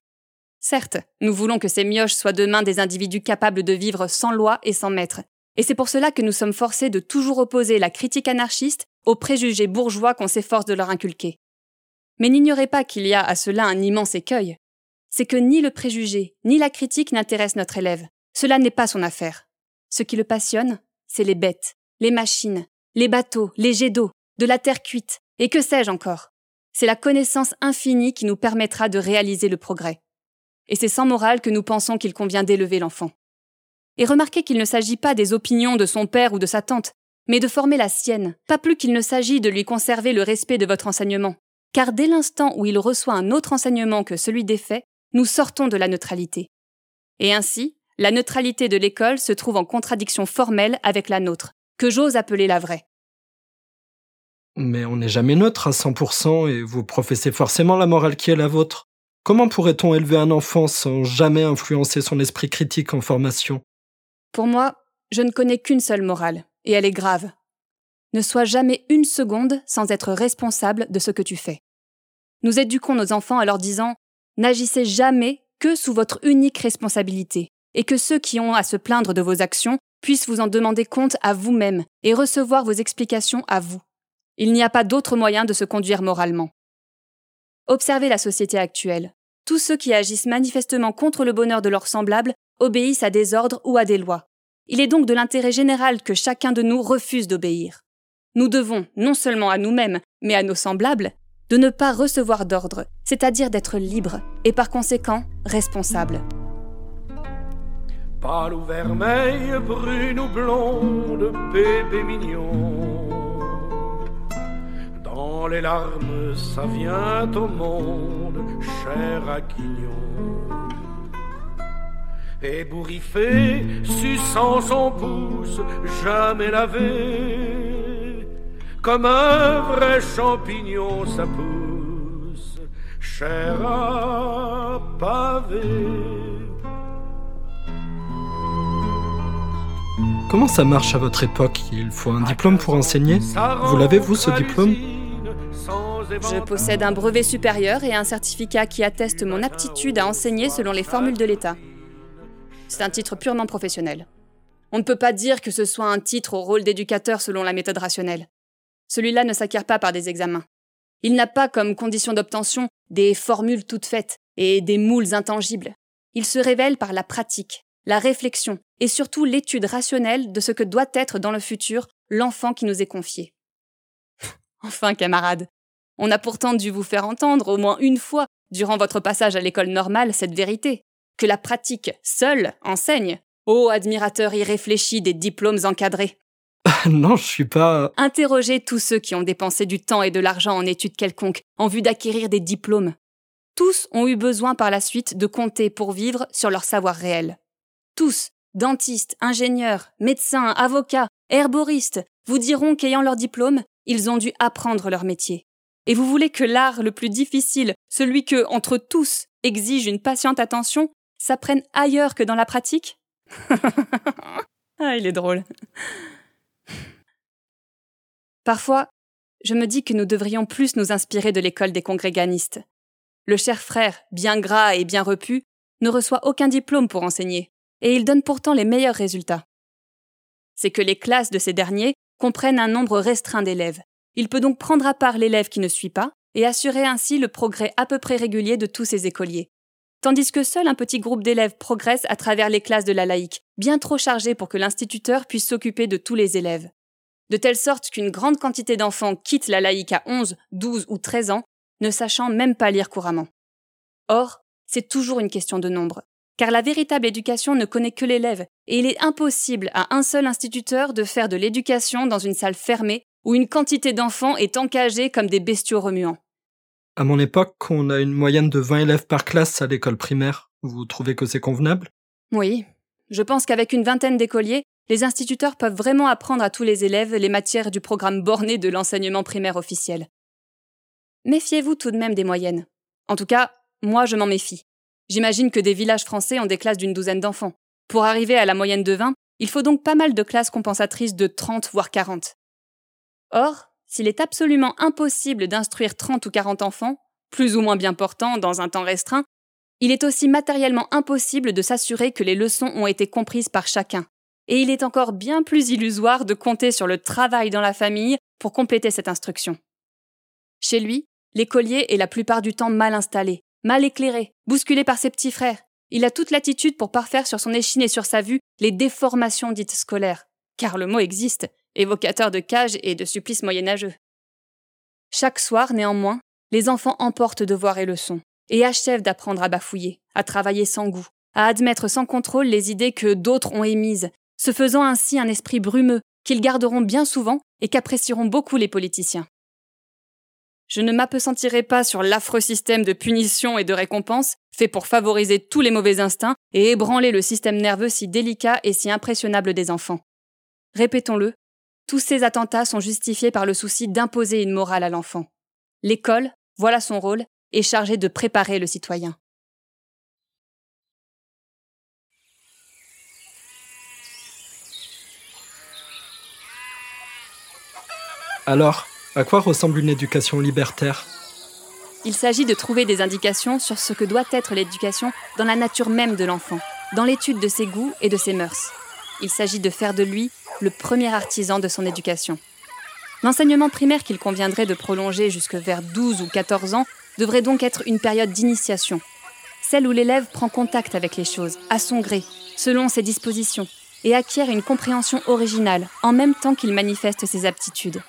Speaker 2: Certes, nous voulons que ces mioches soient demain des individus capables de vivre sans loi et sans maître. Et c'est pour cela que nous sommes forcés de toujours opposer la critique anarchiste aux préjugés bourgeois qu'on s'efforce de leur inculquer. Mais n'ignorez pas qu'il y a à cela un immense écueil. C'est que ni le préjugé, ni la critique n'intéressent notre élève. Cela n'est pas son affaire. Ce qui le passionne, c'est les bêtes, les machines, les bateaux, les jets d'eau, de la terre cuite, et que sais-je encore? C'est la connaissance infinie qui nous permettra de réaliser le progrès. Et c'est sans morale que nous pensons qu'il convient d'élever l'enfant. Et remarquez qu'il ne s'agit pas des opinions de son père ou de sa tante, mais de former la sienne, pas plus qu'il ne s'agit de lui conserver le respect de votre enseignement. Car dès l'instant où il reçoit un autre enseignement que celui des faits, nous sortons de la neutralité. Et ainsi, la neutralité de l'école se trouve en contradiction formelle avec la nôtre, que j'ose appeler la vraie.
Speaker 1: Mais on n'est jamais neutre à 100% et vous professez forcément la morale qui est la vôtre. Comment pourrait-on élever un enfant sans jamais influencer son esprit critique en formation?
Speaker 2: Pour moi, je ne connais qu'une seule morale, et elle est grave. Ne sois jamais une seconde sans être responsable de ce que tu fais. Nous éduquons nos enfants en leur disant N'agissez jamais que sous votre unique responsabilité et que ceux qui ont à se plaindre de vos actions puissent vous en demander compte à vous-même et recevoir vos explications à vous. Il n'y a pas d'autre moyen de se conduire moralement. Observez la société actuelle. Tous ceux qui agissent manifestement contre le bonheur de leurs semblables obéissent à des ordres ou à des lois. Il est donc de l'intérêt général que chacun de nous refuse d'obéir. Nous devons, non seulement à nous-mêmes, mais à nos semblables, de ne pas recevoir d'ordre, c'est-à-dire d'être libre, et par conséquent responsable.
Speaker 5: Pâle ou vermeil, brune ou blonde, bébé mignon. Dans les larmes, ça vient au monde, cher Aquignon. Ébouriffé, suçant son pouce, jamais lavé. Comme un vrai champignon, ça pousse, cher à pavé.
Speaker 1: Comment ça marche à votre époque Il faut un diplôme pour enseigner Vous l'avez, vous, ce diplôme
Speaker 2: Je possède un brevet supérieur et un certificat qui atteste mon aptitude à enseigner selon les formules de l'État. C'est un titre purement professionnel. On ne peut pas dire que ce soit un titre au rôle d'éducateur selon la méthode rationnelle. Celui-là ne s'acquiert pas par des examens. Il n'a pas comme condition d'obtention des formules toutes faites et des moules intangibles. Il se révèle par la pratique, la réflexion et surtout l'étude rationnelle de ce que doit être dans le futur l'enfant qui nous est confié. enfin, camarades, on a pourtant dû vous faire entendre au moins une fois durant votre passage à l'école normale cette vérité, que la pratique seule enseigne. Ô admirateur irréfléchi des diplômes encadrés.
Speaker 1: non, je suis pas.
Speaker 2: Interrogez tous ceux qui ont dépensé du temps et de l'argent en études quelconques en vue d'acquérir des diplômes. Tous ont eu besoin par la suite de compter pour vivre sur leur savoir réel. Tous, dentistes, ingénieurs, médecins, avocats, herboristes, vous diront qu'ayant leur diplôme, ils ont dû apprendre leur métier. Et vous voulez que l'art le plus difficile, celui que, entre tous, exigent une patiente attention, s'apprennent ailleurs que dans la pratique? Ah, il est drôle. Parfois, je me dis que nous devrions plus nous inspirer de l'école des congréganistes. Le cher frère, bien gras et bien repu, ne reçoit aucun diplôme pour enseigner, et il donne pourtant les meilleurs résultats. C'est que les classes de ces derniers comprennent un nombre restreint d'élèves. Il peut donc prendre à part l'élève qui ne suit pas, et assurer ainsi le progrès à peu près régulier de tous ses écoliers. Tandis que seul un petit groupe d'élèves progresse à travers les classes de la laïque, bien trop chargé pour que l'instituteur puisse s'occuper de tous les élèves. De telle sorte qu'une grande quantité d'enfants quittent la laïque à 11, 12 ou 13 ans, ne sachant même pas lire couramment. Or, c'est toujours une question de nombre, car la véritable éducation ne connaît que l'élève, et il est impossible à un seul instituteur de faire de l'éducation dans une salle fermée où une quantité d'enfants est encagée comme des bestiaux remuants.
Speaker 1: À mon époque, on a une moyenne de 20 élèves par classe à l'école primaire. Vous trouvez que c'est convenable?
Speaker 2: Oui. Je pense qu'avec une vingtaine d'écoliers, les instituteurs peuvent vraiment apprendre à tous les élèves les matières du programme borné de l'enseignement primaire officiel. Méfiez-vous tout de même des moyennes. En tout cas, moi je m'en méfie. J'imagine que des villages français ont des classes d'une douzaine d'enfants. Pour arriver à la moyenne de 20, il faut donc pas mal de classes compensatrices de 30 voire 40. Or, s'il est absolument impossible d'instruire 30 ou 40 enfants, plus ou moins bien portants dans un temps restreint, il est aussi matériellement impossible de s'assurer que les leçons ont été comprises par chacun. Et il est encore bien plus illusoire de compter sur le travail dans la famille pour compléter cette instruction. Chez lui, l'écolier est la plupart du temps mal installé, mal éclairé, bousculé par ses petits frères. Il a toute l'attitude pour parfaire sur son échine et sur sa vue les déformations dites scolaires. Car le mot existe, évocateur de cage et de supplice moyenâgeux. Chaque soir, néanmoins, les enfants emportent devoirs et leçons, et achèvent d'apprendre à bafouiller, à travailler sans goût, à admettre sans contrôle les idées que d'autres ont émises, se faisant ainsi un esprit brumeux qu'ils garderont bien souvent et qu'apprécieront beaucoup les politiciens. Je ne m'apesantirai pas sur l'affreux système de punition et de récompense fait pour favoriser tous les mauvais instincts et ébranler le système nerveux si délicat et si impressionnable des enfants. Répétons-le, tous ces attentats sont justifiés par le souci d'imposer une morale à l'enfant. L'école, voilà son rôle, est chargée de préparer le citoyen.
Speaker 1: Alors, à quoi ressemble une éducation libertaire?
Speaker 2: Il s'agit de trouver des indications sur ce que doit être l'éducation dans la nature même de l'enfant, dans l'étude de ses goûts et de ses mœurs. Il s'agit de faire de lui le premier artisan de son éducation. L'enseignement primaire qu'il conviendrait de prolonger jusque vers 12 ou 14 ans devrait donc être une période d'initiation, celle où l'élève prend contact avec les choses, à son gré, selon ses dispositions, et acquiert une compréhension originale, en même temps qu'il manifeste ses aptitudes.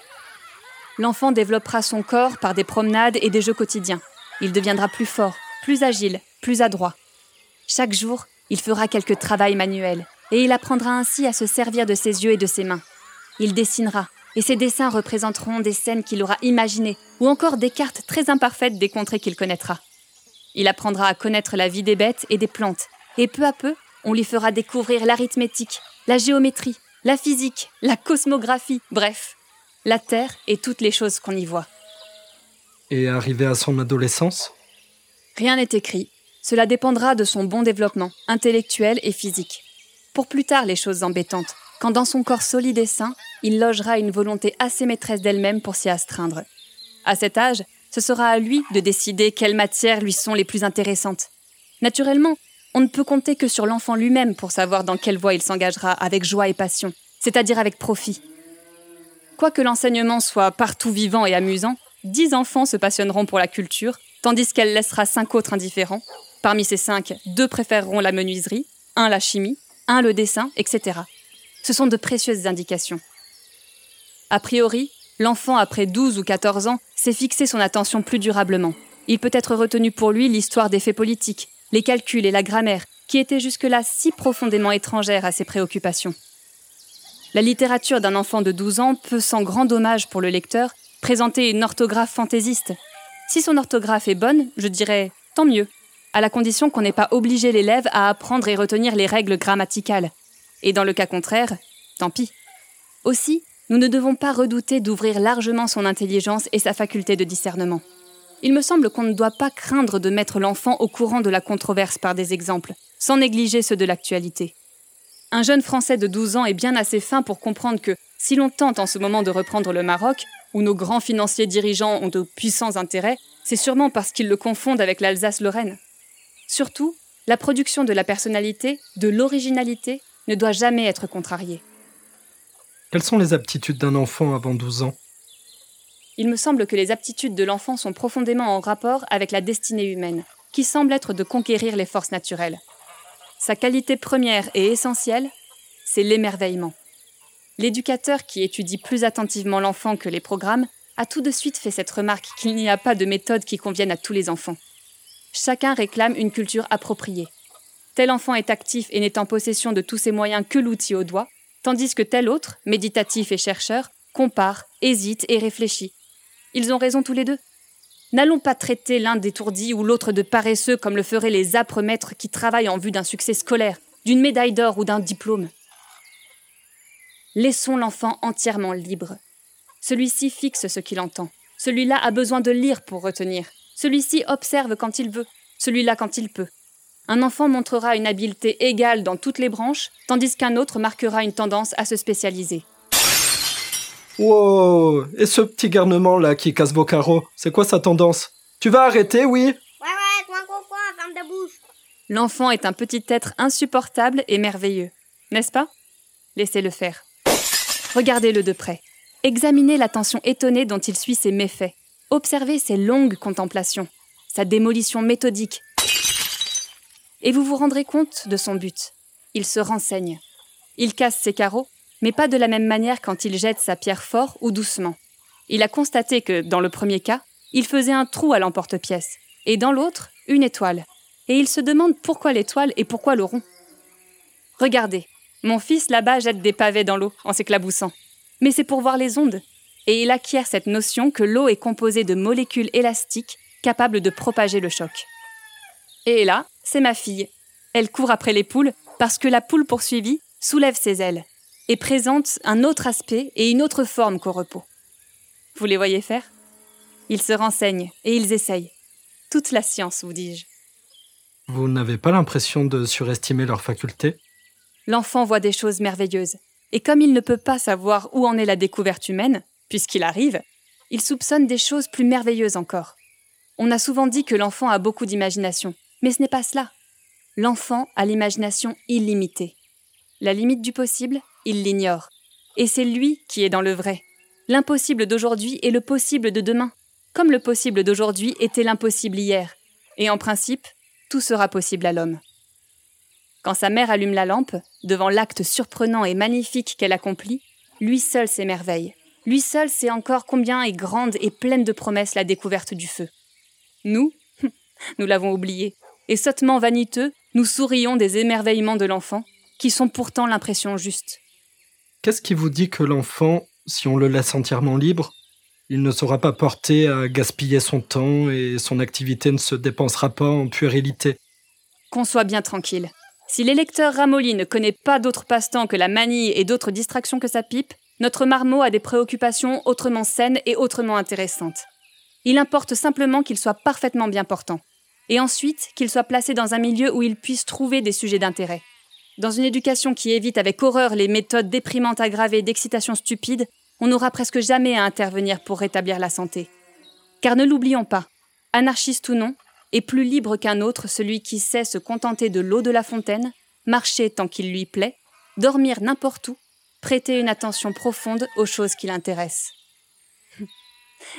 Speaker 2: L'enfant développera son corps par des promenades et des jeux quotidiens. Il deviendra plus fort, plus agile, plus adroit. Chaque jour, il fera quelques travail manuels, et il apprendra ainsi à se servir de ses yeux et de ses mains. Il dessinera, et ses dessins représenteront des scènes qu'il aura imaginées, ou encore des cartes très imparfaites des contrées qu'il connaîtra. Il apprendra à connaître la vie des bêtes et des plantes, et peu à peu, on lui fera découvrir l'arithmétique, la géométrie, la physique, la cosmographie, bref, la Terre et toutes les choses qu'on y voit.
Speaker 1: Et arrivé à son adolescence?
Speaker 2: Rien n'est écrit. Cela dépendra de son bon développement, intellectuel et physique pour plus tard les choses embêtantes, quand dans son corps solide et sain, il logera une volonté assez maîtresse d'elle-même pour s'y astreindre. À cet âge, ce sera à lui de décider quelles matières lui sont les plus intéressantes. Naturellement, on ne peut compter que sur l'enfant lui-même pour savoir dans quelle voie il s'engagera avec joie et passion, c'est-à-dire avec profit. Quoique l'enseignement soit partout vivant et amusant, dix enfants se passionneront pour la culture, tandis qu'elle laissera cinq autres indifférents. Parmi ces cinq, deux préféreront la menuiserie, un la chimie, un le dessin, etc. Ce sont de précieuses indications. A priori, l'enfant après 12 ou 14 ans s'est fixé son attention plus durablement. Il peut être retenu pour lui l'histoire des faits politiques, les calculs et la grammaire, qui étaient jusque-là si profondément étrangères à ses préoccupations. La littérature d'un enfant de 12 ans peut, sans grand dommage pour le lecteur, présenter une orthographe fantaisiste. Si son orthographe est bonne, je dirais tant mieux à la condition qu'on n'ait pas obligé l'élève à apprendre et retenir les règles grammaticales. Et dans le cas contraire, tant pis. Aussi, nous ne devons pas redouter d'ouvrir largement son intelligence et sa faculté de discernement. il me semble qu'on ne doit pas craindre de mettre l'enfant au courant de la controverse par des exemples, sans négliger ceux de l'actualité. Un jeune Français de 12 ans est bien assez fin pour comprendre que, si l'on tente en ce moment de reprendre le Maroc, où nos grands financiers dirigeants ont de puissants intérêts, c'est sûrement parce qu'ils le confondent avec l'Alsace-Lorraine. Surtout, la production de la personnalité, de l'originalité, ne doit jamais être contrariée.
Speaker 1: Quelles sont les aptitudes d'un enfant avant 12 ans?
Speaker 2: Il me semble que les aptitudes de l'enfant sont profondément en rapport avec la destinée humaine, qui semble être de conquérir les forces naturelles. Sa qualité première et essentielle, c'est l'émerveillement. L'éducateur qui étudie plus attentivement l'enfant que les programmes a tout de suite fait cette remarque qu'il n'y a pas de méthode qui convienne à tous les enfants. Chacun réclame une culture appropriée. Tel enfant est actif et n'est en possession de tous ses moyens que l'outil au doigt, tandis que tel autre, méditatif et chercheur, compare, hésite et réfléchit. Ils ont raison tous les deux. N'allons pas traiter l'un d'étourdi ou l'autre de paresseux comme le feraient les âpres maîtres qui travaillent en vue d'un succès scolaire, d'une médaille d'or ou d'un diplôme. Laissons l'enfant entièrement libre. Celui-ci fixe ce qu'il entend. Celui-là a besoin de lire pour retenir. Celui-ci observe quand il veut. Celui-là quand il peut. Un enfant montrera une habileté égale dans toutes les branches, tandis qu'un autre marquera une tendance à se spécialiser.
Speaker 1: Wow Et ce petit garnement-là qui casse vos carreaux, c'est quoi sa tendance? Tu vas arrêter, oui?
Speaker 6: Ouais, ouais, coin, coin, coin, ferme ta bouche.
Speaker 2: L'enfant est un petit être insupportable et merveilleux, n'est-ce pas? Laissez-le faire. Regardez-le de près. Examinez l'attention étonnée dont il suit ses méfaits. Observez ses longues contemplations, sa démolition méthodique. Et vous vous rendrez compte de son but. Il se renseigne. Il casse ses carreaux, mais pas de la même manière quand il jette sa pierre fort ou doucement. Il a constaté que, dans le premier cas, il faisait un trou à l'emporte-pièce, et dans l'autre, une étoile. Et il se demande pourquoi l'étoile et pourquoi le rond. Regardez, mon fils là-bas jette des pavés dans l'eau en s'éclaboussant. Mais c'est pour voir les ondes. Et il acquiert cette notion que l'eau est composée de molécules élastiques capables de propager le choc. Et là, c'est ma fille. Elle court après les poules parce que la poule poursuivie soulève ses ailes et présente un autre aspect et une autre forme qu'au repos. Vous les voyez faire? Ils se renseignent et ils essayent. Toute la science, vous dis-je.
Speaker 1: Vous n'avez pas l'impression de surestimer leurs facultés
Speaker 2: L'enfant voit des choses merveilleuses. Et comme il ne peut pas savoir où en est la découverte humaine, puisqu'il arrive, il soupçonne des choses plus merveilleuses encore. On a souvent dit que l'enfant a beaucoup d'imagination, mais ce n'est pas cela. L'enfant a l'imagination illimitée. La limite du possible, il l'ignore. Et c'est lui qui est dans le vrai. L'impossible d'aujourd'hui est le possible de demain, comme le possible d'aujourd'hui était l'impossible hier. Et en principe, tout sera possible à l'homme. Quand sa mère allume la lampe, devant l'acte surprenant et magnifique qu'elle accomplit, lui seul s'émerveille. Lui seul sait encore combien est grande et pleine de promesses la découverte du feu. Nous, nous l'avons oublié, et sottement vaniteux, nous sourions des émerveillements de l'enfant, qui sont pourtant l'impression juste.
Speaker 1: Qu'est-ce qui vous dit que l'enfant, si on le laisse entièrement libre, il ne sera pas porté à gaspiller son temps et son activité ne se dépensera pas en puérilité?
Speaker 2: Qu'on soit bien tranquille. Si l'électeur ramolli ne connaît pas d'autres passe-temps que la manie et d'autres distractions que sa pipe, notre marmot a des préoccupations autrement saines et autrement intéressantes. Il importe simplement qu'il soit parfaitement bien portant. Et ensuite, qu'il soit placé dans un milieu où il puisse trouver des sujets d'intérêt. Dans une éducation qui évite avec horreur les méthodes déprimantes aggravées d'excitation stupide, on n'aura presque jamais à intervenir pour rétablir la santé. Car ne l'oublions pas, anarchiste ou non, et plus libre qu'un autre celui qui sait se contenter de l'eau de la fontaine, marcher tant qu'il lui plaît, dormir n'importe où, prêter une attention profonde aux choses qui l'intéressent.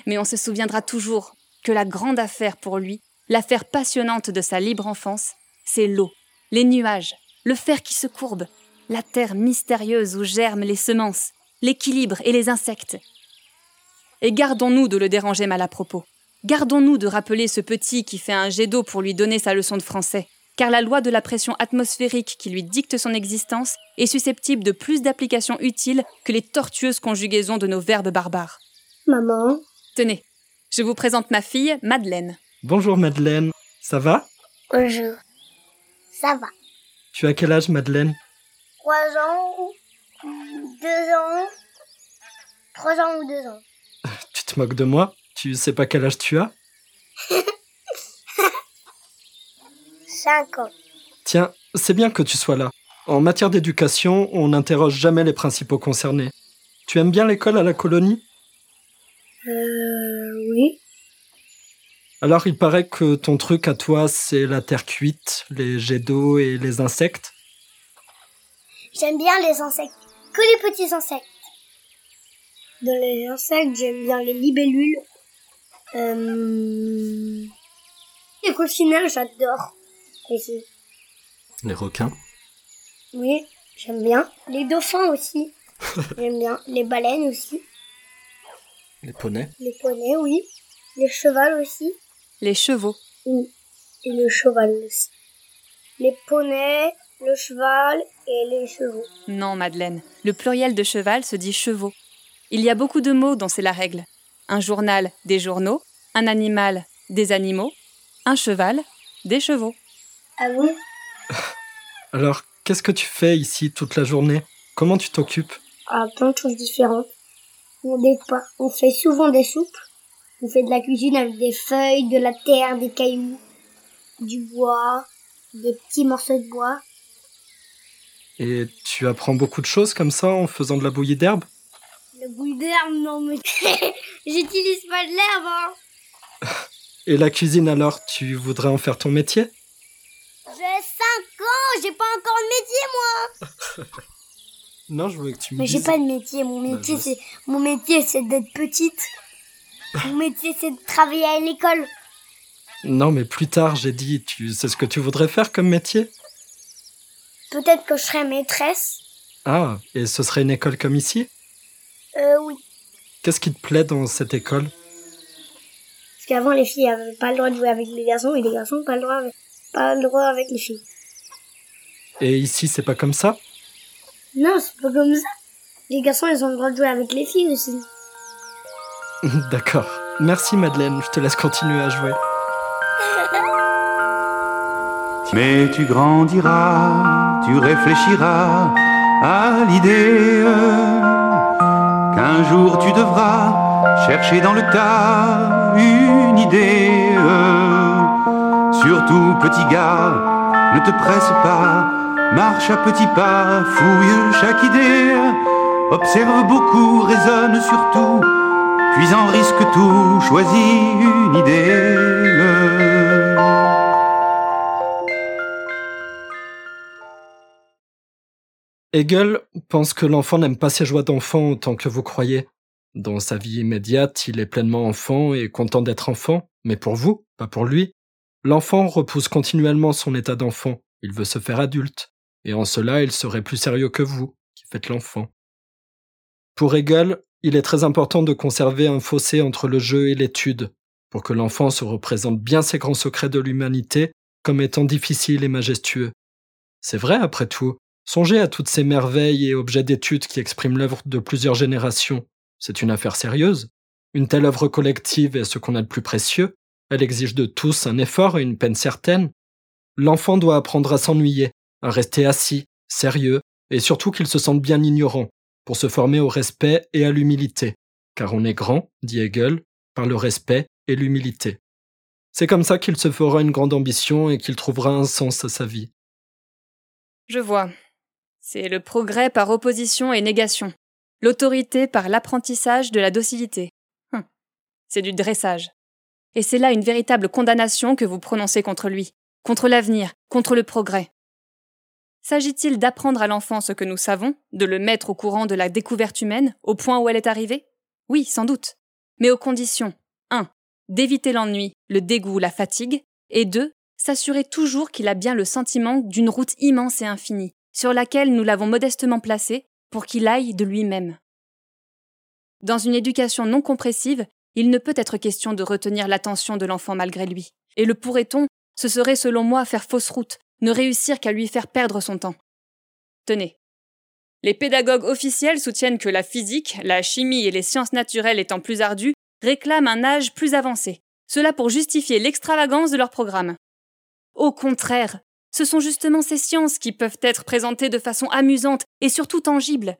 Speaker 2: Mais on se souviendra toujours que la grande affaire pour lui, l'affaire passionnante de sa libre enfance, c'est l'eau, les nuages, le fer qui se courbe, la terre mystérieuse où germent les semences, l'équilibre et les insectes. Et gardons-nous de le déranger mal à propos. Gardons-nous de rappeler ce petit qui fait un jet d'eau pour lui donner sa leçon de français, car la loi de la pression atmosphérique qui lui dicte son existence est susceptible de plus d'applications utiles que les tortueuses conjugaisons de nos verbes barbares.
Speaker 6: Maman
Speaker 2: Tenez, je vous présente ma fille, Madeleine.
Speaker 1: Bonjour Madeleine, ça va?
Speaker 6: Bonjour. Ça va.
Speaker 1: Tu as quel âge Madeleine?
Speaker 6: Trois ans Deux ans Trois ans ou deux ans
Speaker 1: Tu te moques de moi? Tu sais pas quel âge tu as?
Speaker 6: Cinq ans.
Speaker 1: Tiens, c'est bien que tu sois là. En matière d'éducation, on n'interroge jamais les principaux concernés. Tu aimes bien l'école à la colonie?
Speaker 6: Euh, oui.
Speaker 1: Alors il paraît que ton truc à toi, c'est la terre cuite, les jets d'eau et les insectes.
Speaker 6: J'aime bien les insectes. Que les petits insectes. Dans les insectes, j'aime bien les libellules. Euh... Les coccinelles, j'adore. Aussi.
Speaker 1: Les requins.
Speaker 6: Oui, j'aime bien. Les dauphins aussi. j'aime bien. Les baleines aussi.
Speaker 1: Les poneys.
Speaker 6: Les poneys, oui. Les chevals aussi.
Speaker 2: Les chevaux.
Speaker 6: Oui. Et le cheval aussi. Les poneys, le cheval et les chevaux.
Speaker 2: Non, Madeleine. Le pluriel de cheval se dit chevaux. Il y a beaucoup de mots dont c'est la règle. Un journal, des journaux. Un animal, des animaux. Un cheval, des chevaux.
Speaker 6: Ah bon?
Speaker 1: Alors, qu'est-ce que tu fais ici toute la journée? Comment tu t'occupes?
Speaker 6: Ah, plein de choses différentes. On, on fait souvent des soupes. On fait de la cuisine avec des feuilles, de la terre, des cailloux, du bois, des petits morceaux de bois.
Speaker 1: Et tu apprends beaucoup de choses comme ça en faisant de la bouillie d'herbe?
Speaker 6: Le bout d'herbe, non mais... J'utilise pas de l'herbe, hein.
Speaker 1: Et la cuisine alors, tu voudrais en faire ton métier?
Speaker 6: J'ai 5 ans, j'ai pas encore de métier, moi.
Speaker 1: Non, je voulais que tu me
Speaker 6: Mais j'ai pas de métier, mon
Speaker 1: Bah,
Speaker 6: métier
Speaker 1: je
Speaker 6: c'est... Mon métier c'est d'être petite. Mon métier c'est de travailler à l'école.
Speaker 1: Non, mais plus tard, j'ai dit, tu sais ce que tu voudrais faire comme métier?
Speaker 6: Peut-être que je serai maîtresse.
Speaker 1: Ah, et ce serait une école comme ici?
Speaker 6: Euh, oui.
Speaker 1: Qu'est-ce qui te plaît dans cette école?
Speaker 6: Parce qu'avant, les filles avaient pas le droit de jouer avec les garçons et les garçons pas le droit, avec- pas le droit avec les filles.
Speaker 1: Et ici, c'est pas comme ça?
Speaker 6: Non, c'est pas comme ça. Les garçons, ils ont le droit de jouer avec les filles aussi.
Speaker 1: D'accord. Merci Madeleine, je te laisse continuer à jouer.
Speaker 7: Mais tu grandiras, tu réfléchiras à l'idée qu'un jour tu devras chercher dans le tas une idée. Surtout petit gars, ne te presse pas, marche à petits pas, fouille chaque idée, observe beaucoup, raisonne surtout, puis en risque tout, choisis une idée.
Speaker 1: Hegel pense que l'enfant n'aime pas ses joies d'enfant autant que vous croyez. Dans sa vie immédiate, il est pleinement enfant et content d'être enfant, mais pour vous, pas pour lui. L'enfant repousse continuellement son état d'enfant, il veut se faire adulte, et en cela il serait plus sérieux que vous, qui faites l'enfant. Pour Hegel, il est très important de conserver un fossé entre le jeu et l'étude, pour que l'enfant se représente bien ces grands secrets de l'humanité comme étant difficiles et majestueux. C'est vrai après tout, Songez à toutes ces merveilles et objets d'étude qui expriment l'œuvre de plusieurs générations. C'est une affaire sérieuse. Une telle œuvre collective est ce qu'on a de plus précieux. Elle exige de tous un effort et une peine certaine. L'enfant doit apprendre à s'ennuyer, à rester assis, sérieux, et surtout qu'il se sente bien ignorant, pour se former au respect et à l'humilité. Car on est grand, dit Hegel, par le respect et l'humilité. C'est comme ça qu'il se fera une grande ambition et qu'il trouvera un sens à sa vie.
Speaker 2: Je vois. C'est le progrès par opposition et négation. L'autorité par l'apprentissage de la docilité. Hum. C'est du dressage. Et c'est là une véritable condamnation que vous prononcez contre lui, contre l'avenir, contre le progrès. S'agit-il d'apprendre à l'enfant ce que nous savons, de le mettre au courant de la découverte humaine, au point où elle est arrivée? Oui, sans doute. Mais aux conditions 1. D'éviter l'ennui, le dégoût, la fatigue, et 2. S'assurer toujours qu'il a bien le sentiment d'une route immense et infinie, sur laquelle nous l'avons modestement placé pour qu'il aille de lui-même. Dans une éducation non compressive, il ne peut être question de retenir l'attention de l'enfant malgré lui. Et le pourrait-on, ce serait selon moi faire fausse route, ne réussir qu'à lui faire perdre son temps. Tenez. Les pédagogues officiels soutiennent que la physique, la chimie et les sciences naturelles étant plus ardues, réclament un âge plus avancé, cela pour justifier l'extravagance de leur programme. Au contraire, ce sont justement ces sciences qui peuvent être présentées de façon amusante et surtout tangible.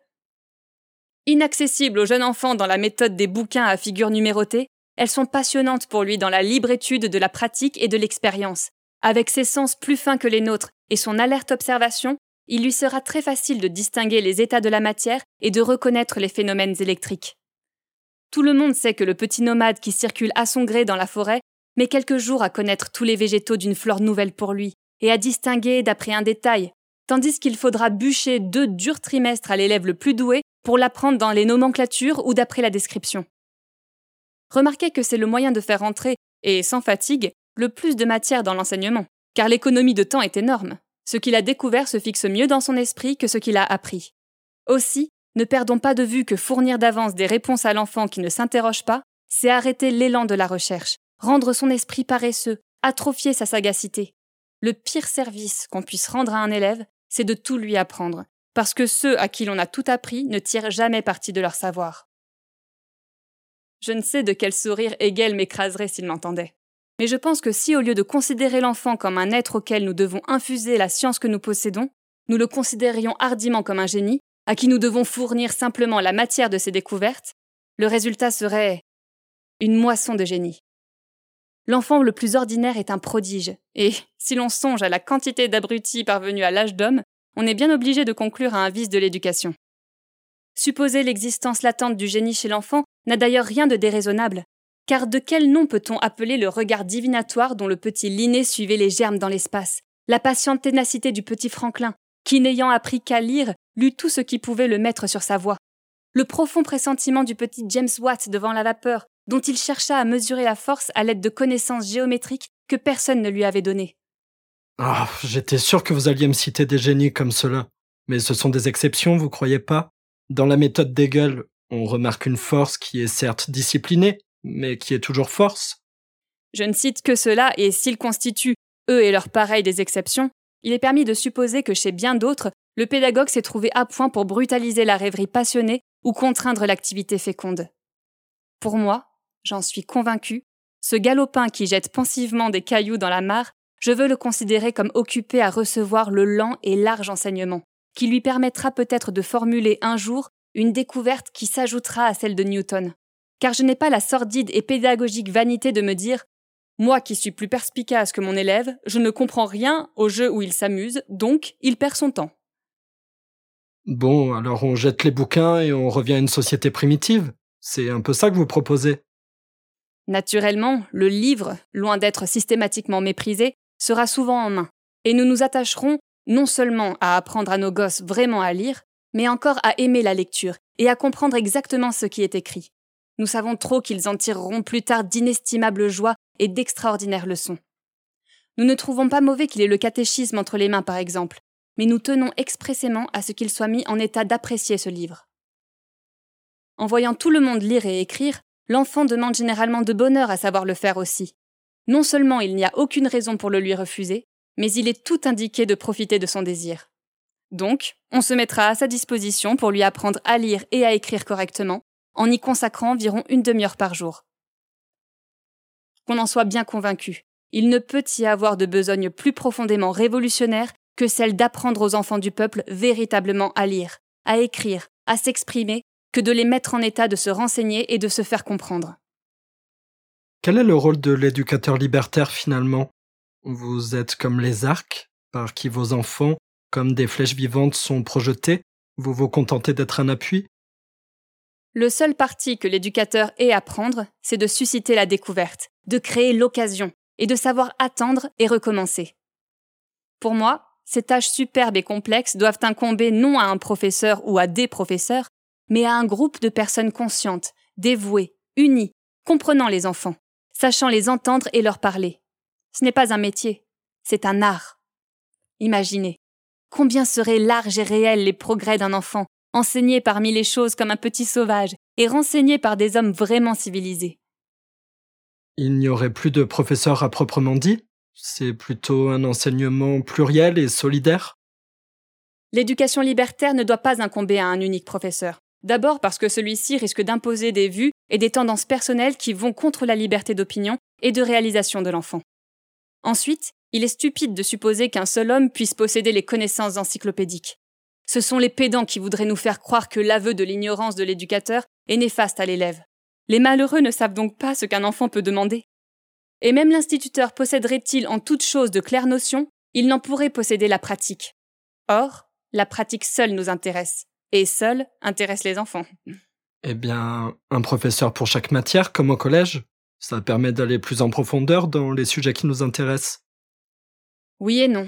Speaker 2: Inaccessible aux jeunes enfants dans la méthode des bouquins à figures numérotées, elles sont passionnantes pour lui dans la libre étude de la pratique et de l'expérience. Avec ses sens plus fins que les nôtres et son alerte observation, il lui sera très facile de distinguer les états de la matière et de reconnaître les phénomènes électriques. Tout le monde sait que le petit nomade qui circule à son gré dans la forêt met quelques jours à connaître tous les végétaux d'une flore nouvelle pour lui et à distinguer d'après un détail, tandis qu'il faudra bûcher deux durs trimestres à l'élève le plus doué pour l'apprendre dans les nomenclatures ou d'après la description. Remarquez que c'est le moyen de faire entrer, et sans fatigue, le plus de matière dans l'enseignement, car l'économie de temps est énorme. Ce qu'il a découvert se fixe mieux dans son esprit que ce qu'il a appris. Aussi, ne perdons pas de vue que fournir d'avance des réponses à l'enfant qui ne s'interroge pas, c'est arrêter l'élan de la recherche, rendre son esprit paresseux, atrophier sa sagacité. Le pire service qu'on puisse rendre à un élève, c'est de tout lui apprendre, parce que ceux à qui l'on a tout appris ne tirent jamais parti de leur savoir. Je ne sais de quel sourire Hegel m'écraserait s'il m'entendait. Mais je pense que si au lieu de considérer l'enfant comme un être auquel nous devons infuser la science que nous possédons, nous le considérions hardiment comme un génie, à qui nous devons fournir simplement la matière de ses découvertes, le résultat serait une moisson de génie. L'enfant le plus ordinaire est un prodige, et si l'on songe à la quantité d'abrutis parvenus à l'âge d'homme, on est bien obligé de conclure à un vice de l'éducation. Supposer l'existence latente du génie chez l'enfant n'a d'ailleurs rien de déraisonnable, car de quel nom peut-on appeler le regard divinatoire dont le petit Linné suivait les germes dans l'espace, la patiente ténacité du petit Franklin, qui n'ayant appris qu'à lire, lut tout ce qui pouvait le mettre sur sa voie, le profond pressentiment du petit James Watt devant la vapeur, dont il chercha à mesurer la force à l'aide de connaissances géométriques que personne ne lui avait données.
Speaker 1: Ah, j'étais sûr que vous alliez me citer des génies comme cela. Mais ce sont des exceptions, vous croyez pas? Dans la méthode d'Hegel, on remarque une force qui est certes disciplinée, mais qui est toujours force.
Speaker 2: Je ne cite que cela, et s'ils constituent, eux et leurs pareils, des exceptions, il est permis de supposer que chez bien d'autres, le pédagogue s'est trouvé à point pour brutaliser la rêverie passionnée ou contraindre l'activité féconde. Pour moi, j'en suis convaincu, ce galopin qui jette pensivement des cailloux dans la mare, je veux le considérer comme occupé à recevoir le lent et large enseignement, qui lui permettra peut-être de formuler un jour une découverte qui s'ajoutera à celle de Newton. Car je n'ai pas la sordide et pédagogique vanité de me dire moi qui suis plus perspicace que mon élève, je ne comprends rien au jeu où il s'amuse, donc il perd son temps.
Speaker 1: Bon, alors on jette les bouquins et on revient à une société primitive. C'est un peu ça que vous proposez.
Speaker 2: Naturellement, le livre, loin d'être systématiquement méprisé, sera souvent en main, et nous nous attacherons non seulement à apprendre à nos gosses vraiment à lire, mais encore à aimer la lecture et à comprendre exactement ce qui est écrit. Nous savons trop qu'ils en tireront plus tard d'inestimables joies et d'extraordinaires leçons. Nous ne trouvons pas mauvais qu'il ait le catéchisme entre les mains, par exemple, mais nous tenons expressément à ce qu'il soit mis en état d'apprécier ce livre. En voyant tout le monde lire et écrire, l'enfant demande généralement de bonheur à savoir le faire aussi. Non seulement il n'y a aucune raison pour le lui refuser, mais il est tout indiqué de profiter de son désir. Donc, on se mettra à sa disposition pour lui apprendre à lire et à écrire correctement, en y consacrant environ une demi-heure par jour. Qu'on en soit bien convaincu, il ne peut y avoir de besogne plus profondément révolutionnaire que celle d'apprendre aux enfants du peuple véritablement à lire, à écrire, à s'exprimer, que de les mettre en état de se renseigner et de se faire comprendre.
Speaker 1: Quel est le rôle de l'éducateur libertaire finalement? Vous êtes comme les arcs, par qui vos enfants, comme des flèches vivantes, sont projetés Vous vous contentez d'être un appui
Speaker 2: Le seul parti que l'éducateur ait à prendre, c'est de susciter la découverte, de créer l'occasion, et de savoir attendre et recommencer. Pour moi, ces tâches superbes et complexes doivent incomber non à un professeur ou à des professeurs, mais à un groupe de personnes conscientes, dévouées, unies, comprenant les enfants, sachant les entendre et leur parler. Ce n'est pas un métier, c'est un art. Imaginez, combien seraient larges et réels les progrès d'un enfant, enseigné parmi les choses comme un petit sauvage et renseigné par des hommes vraiment civilisés.
Speaker 1: Il n'y aurait plus de professeurs à proprement dit? C'est plutôt un enseignement pluriel et solidaire?
Speaker 2: L'éducation libertaire ne doit pas incomber à un unique professeur. D'abord parce que celui-ci risque d'imposer des vues et des tendances personnelles qui vont contre la liberté d'opinion et de réalisation de l'enfant. Ensuite, il est stupide de supposer qu'un seul homme puisse posséder les connaissances encyclopédiques. Ce sont les pédants qui voudraient nous faire croire que l'aveu de l'ignorance de l'éducateur est néfaste à l'élève. Les malheureux ne savent donc pas ce qu'un enfant peut demander. Et même l'instituteur posséderait-il en toute chose de claires notions, il n'en pourrait posséder la pratique. Or, la pratique seule nous intéresse, et seule intéresse les enfants.
Speaker 1: Eh bien, un professeur pour chaque matière, comme au collège, ça permet d'aller plus en profondeur dans les sujets qui nous intéressent.
Speaker 2: Oui et non.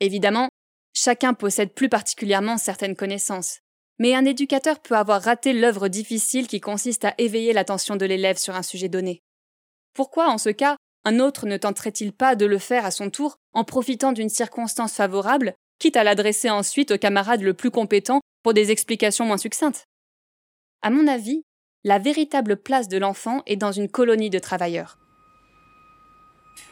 Speaker 2: Évidemment, chacun possède plus particulièrement certaines connaissances. Mais un éducateur peut avoir raté l'œuvre difficile qui consiste à éveiller l'attention de l'élève sur un sujet donné. Pourquoi, en ce cas, un autre ne tenterait-il pas de le faire à son tour en profitant d'une circonstance favorable, quitte à l'adresser ensuite au camarade le plus compétent pour des explications moins succinctes? À mon avis, la véritable place de l'enfant est dans une colonie de travailleurs.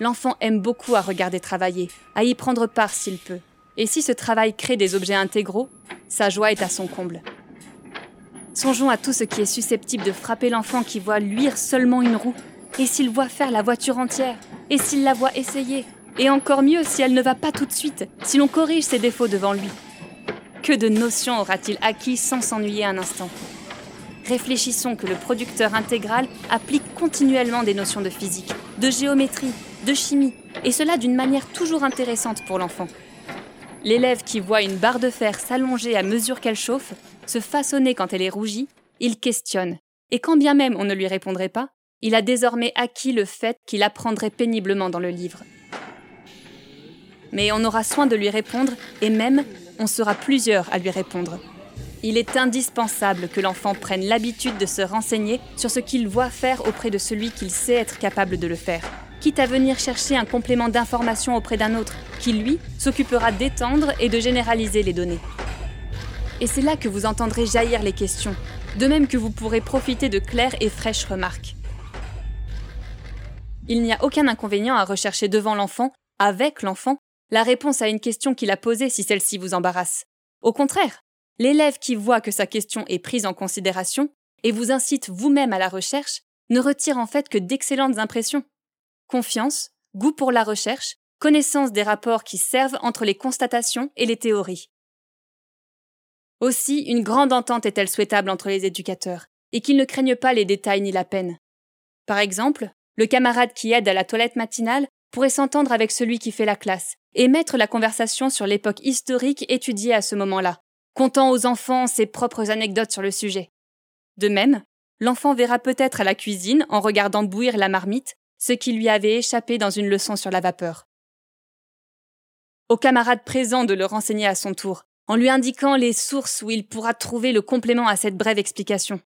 Speaker 2: L'enfant aime beaucoup à regarder travailler, à y prendre part s'il peut. Et si ce travail crée des objets intégraux, sa joie est à son comble. Songeons à tout ce qui est susceptible de frapper l'enfant qui voit luire seulement une roue, et s'il voit faire la voiture entière, et s'il la voit essayer, et encore mieux si elle ne va pas tout de suite, si l'on corrige ses défauts devant lui. Que de notions aura-t-il acquis sans s'ennuyer un instant? Réfléchissons que le producteur intégral applique continuellement des notions de physique, de géométrie, de chimie, et cela d'une manière toujours intéressante pour l'enfant. L'élève qui voit une barre de fer s'allonger à mesure qu'elle chauffe, se façonner quand elle est rougie, il questionne, et quand bien même on ne lui répondrait pas, il a désormais acquis le fait qu'il apprendrait péniblement dans le livre. Mais on aura soin de lui répondre, et même on sera plusieurs à lui répondre. Il est indispensable que l'enfant prenne l'habitude de se renseigner sur ce qu'il voit faire auprès de celui qu'il sait être capable de le faire quitte à venir chercher un complément d'information auprès d'un autre, qui lui s'occupera d'étendre et de généraliser les données. Et c'est là que vous entendrez jaillir les questions, de même que vous pourrez profiter de claires et fraîches remarques. Il n'y a aucun inconvénient à rechercher devant l'enfant, avec l'enfant, la réponse à une question qu'il a posée si celle-ci vous embarrasse. Au contraire, l'élève qui voit que sa question est prise en considération et vous incite vous-même à la recherche ne retire en fait que d'excellentes impressions confiance, goût pour la recherche, connaissance des rapports qui servent entre les constatations et les théories. Aussi, une grande entente est-elle souhaitable entre les éducateurs, et qu'ils ne craignent pas les détails ni la peine. Par exemple, le camarade qui aide à la toilette matinale pourrait s'entendre avec celui qui fait la classe, et mettre la conversation sur l'époque historique étudiée à ce moment-là, contant aux enfants ses propres anecdotes sur le sujet. De même, l'enfant verra peut-être à la cuisine, en regardant bouillir la marmite, ce qui lui avait échappé dans une leçon sur la vapeur. Au camarade présent de le renseigner à son tour, en lui indiquant les sources où il pourra trouver le complément à cette brève explication,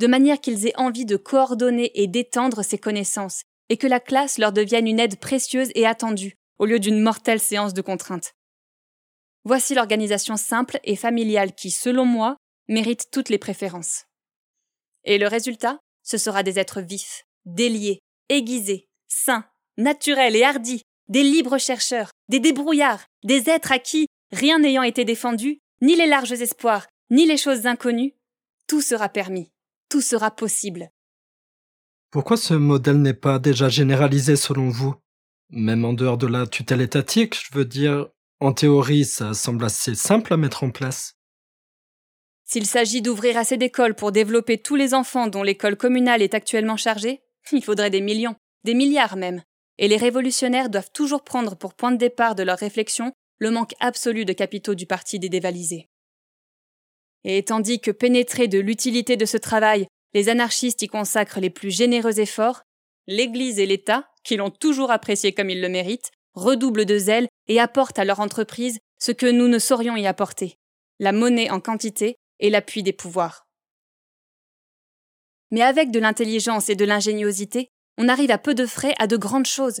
Speaker 2: de manière qu'ils aient envie de coordonner et d'étendre ses connaissances, et que la classe leur devienne une aide précieuse et attendue, au lieu d'une mortelle séance de contraintes. Voici l'organisation simple et familiale qui, selon moi, mérite toutes les préférences. Et le résultat, ce sera des êtres vifs, déliés, aiguisés, sains, naturels et hardis, des libres chercheurs, des débrouillards, des êtres à qui, rien n'ayant été défendu, ni les larges espoirs, ni les choses inconnues, tout sera permis, tout sera possible.
Speaker 1: Pourquoi ce modèle n'est pas déjà généralisé selon vous? Même en dehors de la tutelle étatique, je veux dire, en théorie, ça semble assez simple à mettre en place.
Speaker 2: S'il s'agit d'ouvrir assez d'écoles pour développer tous les enfants dont l'école communale est actuellement chargée, Il faudrait des millions, des milliards même. Et les révolutionnaires doivent toujours prendre pour point de départ de leur réflexion le manque absolu de capitaux du parti des. Et tandis que pénétrés de l'utilité de ce travail, les anarchistes y consacrent les plus généreux efforts, l'Église et l'État, qui l'ont toujours apprécié comme ils le méritent, redoublent de zèle et apportent à leur entreprise ce que nous ne saurions y apporter, la monnaie en quantité et l'appui des pouvoirs. Mais avec de l'intelligence et de l'ingéniosité, on arrive à peu de frais à de grandes choses.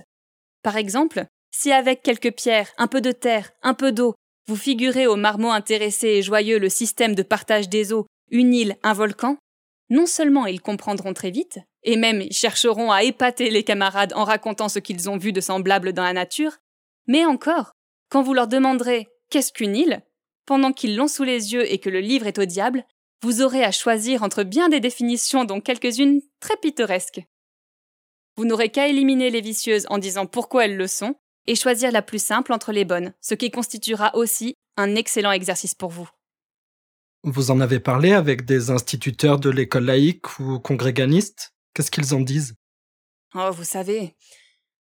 Speaker 2: Par exemple, si avec quelques pierres, un peu de terre, un peu d'eau, vous figurez aux marmots intéressés et joyeux le système de partage des eaux, une île, un volcan, non seulement ils comprendront très vite, et même ils chercheront à épater les camarades en racontant ce qu'ils ont vu de semblable dans la nature, mais encore, quand vous leur demanderez qu'est-ce qu'une île, pendant qu'ils l'ont sous les yeux et que le livre est au diable, vous aurez à choisir entre bien des définitions dont quelques-unes très pittoresques. Vous n'aurez qu'à éliminer les vicieuses en disant pourquoi elles le sont, et choisir la plus simple entre les bonnes, ce qui constituera aussi un excellent exercice pour vous.
Speaker 1: Vous en avez parlé avec des instituteurs de l'école laïque ou congréganistes? Qu'est-ce qu'ils en disent?
Speaker 2: Oh, vous savez,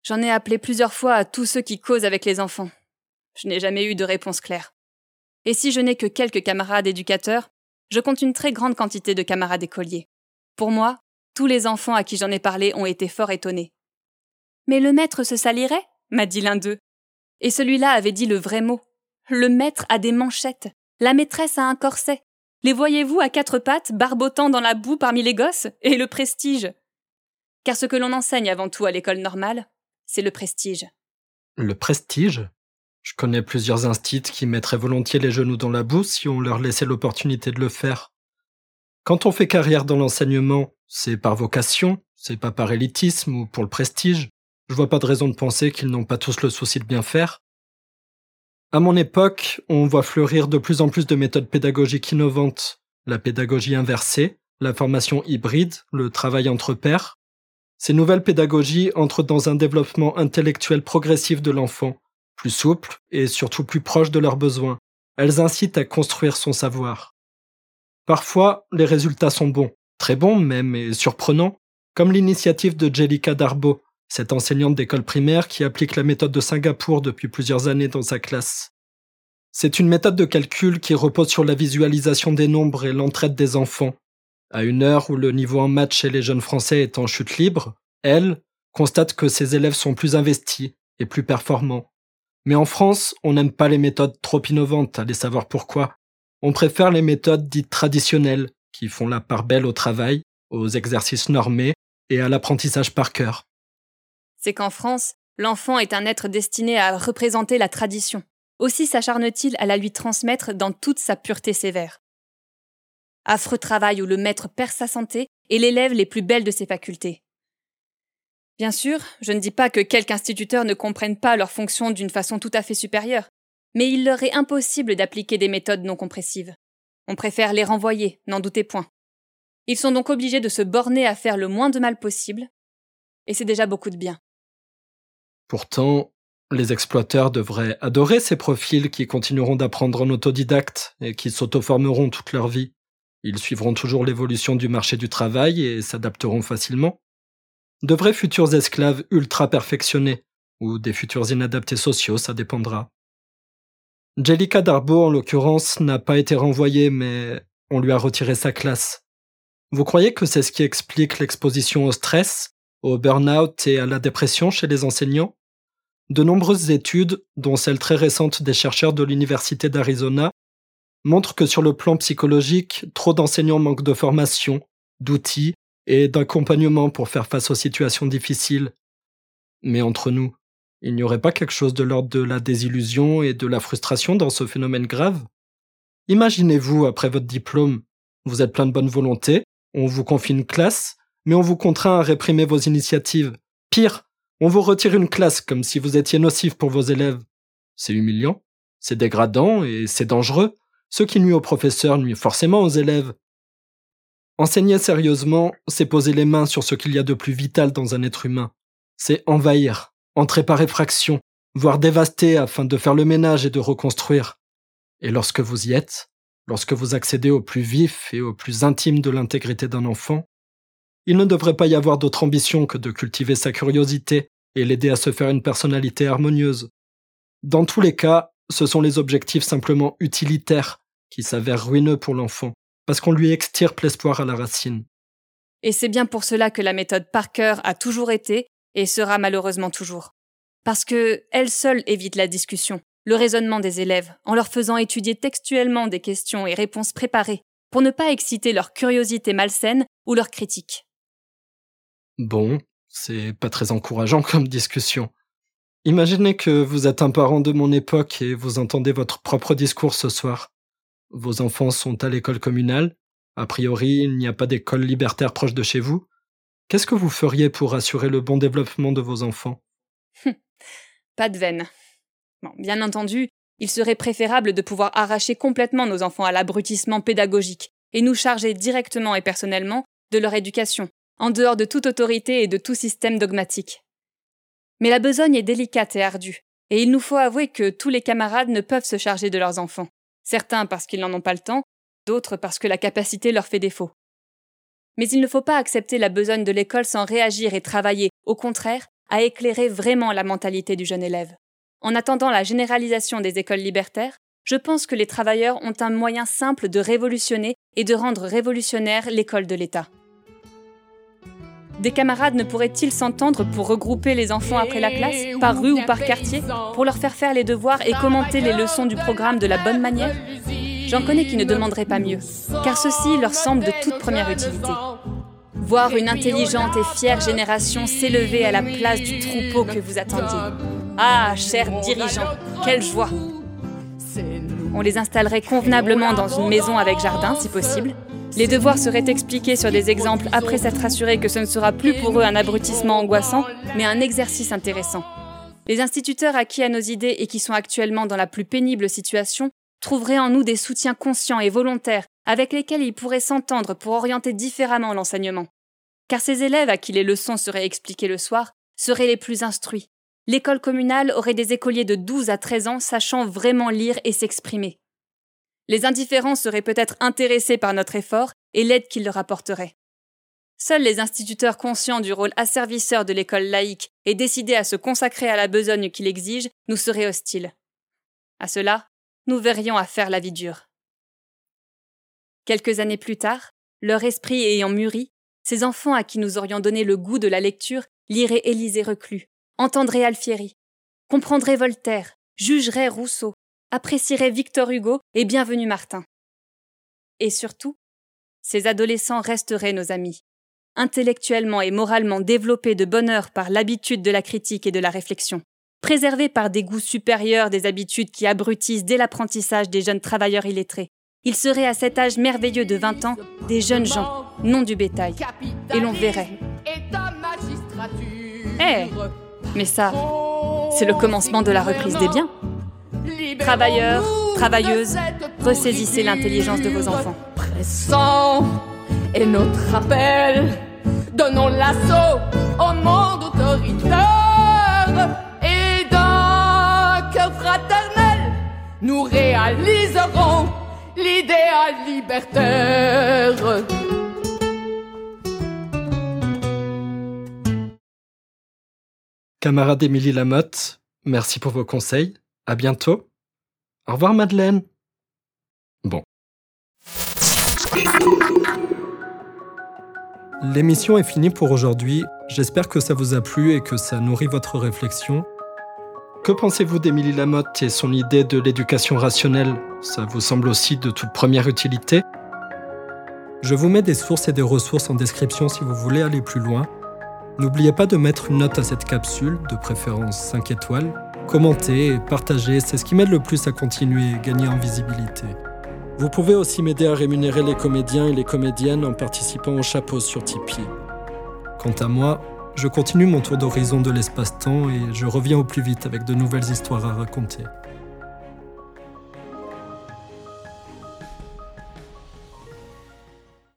Speaker 2: j'en ai appelé plusieurs fois à tous ceux qui causent avec les enfants. Je n'ai jamais eu de réponse claire. Et si je n'ai que quelques camarades éducateurs, je compte une très grande quantité de camarades écoliers. Pour moi, tous les enfants à qui j'en ai parlé ont été fort étonnés. Mais le maître se salirait m'a dit l'un d'eux. Et celui-là avait dit le vrai mot. Le maître a des manchettes, la maîtresse a un corset. Les voyez-vous à quatre pattes, barbotant dans la boue parmi les gosses Et le prestige Car ce que l'on enseigne avant tout à l'école normale, c'est le prestige.
Speaker 1: Le prestige? Je connais plusieurs instits qui mettraient volontiers les genoux dans la boue si on leur laissait l'opportunité de le faire. Quand on fait carrière dans l'enseignement, c'est par vocation, c'est pas par élitisme ou pour le prestige. Je vois pas de raison de penser qu'ils n'ont pas tous le souci de bien faire. À mon époque, on voit fleurir de plus en plus de méthodes pédagogiques innovantes. La pédagogie inversée, la formation hybride, le travail entre pairs. Ces nouvelles pédagogies entrent dans un développement intellectuel progressif de l'enfant, plus souple et surtout plus proche de leurs besoins. Elles incitent à construire son savoir. Parfois, les résultats sont bons, très bons même et surprenants, comme l'initiative de Jellica Darbo, cette enseignante d'école primaire qui applique la méthode de Singapour depuis plusieurs années dans sa classe. C'est une méthode de calcul qui repose sur la visualisation des nombres et l'entraide des enfants. À une heure où le niveau en maths chez les jeunes Français est en chute libre, elle constate que ses élèves sont plus investis et plus performants. Mais en France, on n'aime pas les méthodes trop innovantes, allez savoir pourquoi. On préfère les méthodes dites traditionnelles, qui font la part belle au travail, aux exercices normés et à l'apprentissage par cœur
Speaker 2: c'est qu'en France, l'enfant est un être destiné à représenter la tradition. Aussi s'acharne-t-il à la lui transmettre dans toute sa pureté sévère. Affreux travail où le maître perd sa santé et l'élève les plus belles de ses facultés. Bien sûr, je ne dis pas que quelques instituteurs ne comprennent pas leurs fonctions d'une façon tout à fait supérieure, mais il leur est impossible d'appliquer des méthodes non compressives. On préfère les renvoyer, n'en doutez point. Ils sont donc obligés de se borner à faire le moins de mal possible, et c'est déjà beaucoup de bien.
Speaker 1: Pourtant, les exploiteurs devraient adorer ces profils qui continueront d'apprendre en autodidacte et qui s'auto-formeront toute leur vie. Ils suivront toujours l'évolution du marché du travail et s'adapteront facilement. De vrais futurs esclaves ultra perfectionnés, ou des futurs inadaptés sociaux, ça dépendra. Jellica Darbo, en l'occurrence, n'a pas été renvoyée, mais on lui a retiré sa classe. Vous croyez que c'est ce qui explique l'exposition au stress, au burn-out et à la dépression chez les enseignants? De nombreuses études, dont celle très récente des chercheurs de l'Université d'Arizona, montrent que sur le plan psychologique, trop d'enseignants manquent de formation, d'outils et d'accompagnement pour faire face aux situations difficiles. Mais entre nous, il n'y aurait pas quelque chose de l'ordre de la désillusion et de la frustration dans ce phénomène grave? Imaginez-vous, après votre diplôme, vous êtes plein de bonne volonté, on vous confie une classe, mais on vous contraint à réprimer vos initiatives. Pire, on vous retire une classe comme si vous étiez nocif pour vos élèves. C'est humiliant, c'est dégradant et c'est dangereux. Ce qui nuit aux professeurs nuit forcément aux élèves. Enseigner sérieusement, c'est poser les mains sur ce qu'il y a de plus vital dans un être humain. C'est envahir, entrer par effraction, voire dévaster afin de faire le ménage et de reconstruire. Et lorsque vous y êtes, lorsque vous accédez au plus vif et au plus intime de l'intégrité d'un enfant, il ne devrait pas y avoir d'autre ambition que de cultiver sa curiosité et l'aider à se faire une personnalité harmonieuse. Dans tous les cas, ce sont les objectifs simplement utilitaires qui s'avèrent ruineux pour l'enfant, parce qu'on lui extirpe l'espoir à la racine.
Speaker 2: Et c'est bien pour cela que la méthode Parker a toujours été et sera malheureusement toujours. Parce que elle seule évite la discussion, le raisonnement des élèves, en leur faisant étudier textuellement des questions et réponses préparées, pour ne pas exciter leur curiosité malsaine ou leur critique.
Speaker 1: Bon, c'est pas très encourageant comme discussion. Imaginez que vous êtes un parent de mon époque et vous entendez votre propre discours ce soir. Vos enfants sont à l'école communale? A priori, il n'y a pas d'école libertaire proche de chez vous. Qu'est-ce que vous feriez pour assurer le bon développement de vos enfants?
Speaker 2: Pas de veine. bien entendu, il serait préférable de pouvoir arracher complètement nos enfants à l'abrutissement pédagogique et nous charger directement et personnellement de leur éducation, en dehors de toute autorité et de tout système dogmatique. Mais la besogne est délicate et ardue, et il nous faut avouer que tous les camarades ne peuvent se charger de leurs enfants, certains parce qu'ils n'en ont pas le temps, d'autres parce que la capacité leur fait défaut. Mais il ne faut pas accepter la besogne de l'école sans réagir et travailler, au contraire, à éclairer vraiment la mentalité du jeune élève. En attendant la généralisation des écoles libertaires, je pense que les travailleurs ont un moyen simple de révolutionner et de rendre révolutionnaire l'école de l'État. Des camarades ne pourraient-ils s'entendre pour regrouper les enfants après la classe, par rue ou par quartier, pour leur faire faire les devoirs et commenter les leçons du programme de la bonne manière J'en connais qui ne demanderaient pas mieux, car ceci leur semble de toute première utilité. Voir une intelligente et fière génération s'élever à la place du troupeau que vous attendiez. Ah, chers dirigeants, quelle joie. On les installerait convenablement dans une maison avec jardin, si possible, les devoirs seraient expliqués sur des exemples après s'être assurés que ce ne sera plus pour eux un abrutissement angoissant, mais un exercice intéressant. Les instituteurs acquis à nos idées et qui sont actuellement dans la plus pénible situation trouveraient en nous des soutiens conscients et volontaires avec lesquels ils pourraient s'entendre pour orienter différemment l'enseignement. Car ces élèves à qui les leçons seraient expliquées le soir seraient les plus instruits. L'école communale aurait des écoliers de 12 à 13 ans sachant vraiment lire et s'exprimer. Les indifférents seraient peut-être intéressés par notre effort et l'aide qu'il leur apporterait. Seuls les instituteurs conscients du rôle asservisseur de l'école laïque et décidés à se consacrer à la besogne qu'il exige nous seraient hostiles. À cela, nous verrions à faire la vie dure. Quelques années plus tard, leur esprit ayant mûri, ces enfants à qui nous aurions donné le goût de la lecture liraient Élisée Reclus, entendraient Alfieri, comprendraient Voltaire, jugeraient Rousseau, apprécierait Victor Hugo et bienvenue Martin. Et surtout, ces adolescents resteraient nos amis, intellectuellement et moralement développés de bonheur par l'habitude de la critique et de la réflexion, préservés par des goûts supérieurs des habitudes qui abrutissent dès l'apprentissage des jeunes travailleurs illettrés. Ils seraient à cet âge merveilleux de 20 ans des jeunes gens, non du bétail. Et l'on verrait. Eh Mais ça, c'est le commencement de la reprise des biens. Travailleurs, travailleuses, ressaisissez l'intelligence de vos enfants.
Speaker 8: Pressant et notre appel, donnons l'assaut au monde autoritaire et d'un cœur fraternel, nous réaliserons l'idéal libertaire.
Speaker 1: Camarade Émilie Lamotte, merci pour vos conseils. À bientôt. Au revoir Madeleine. Bon. L'émission est finie pour aujourd'hui. J'espère que ça vous a plu et que ça nourrit votre réflexion. Que pensez-vous d'Émilie Lamotte et son idée de l'éducation rationnelle? Ça vous semble aussi de toute première utilité? Je vous mets des sources et des ressources en description si vous voulez aller plus loin. N'oubliez pas de mettre une note à cette capsule, de préférence 5 étoiles, Commenter et partager, c'est ce qui m'aide le plus à continuer et gagner en visibilité. Vous pouvez aussi m'aider à rémunérer les comédiens et les comédiennes en participant au chapeau sur Tipeee. Quant à moi, je continue mon tour d'horizon de l'espace-temps et je reviens au plus vite avec de nouvelles histoires à raconter.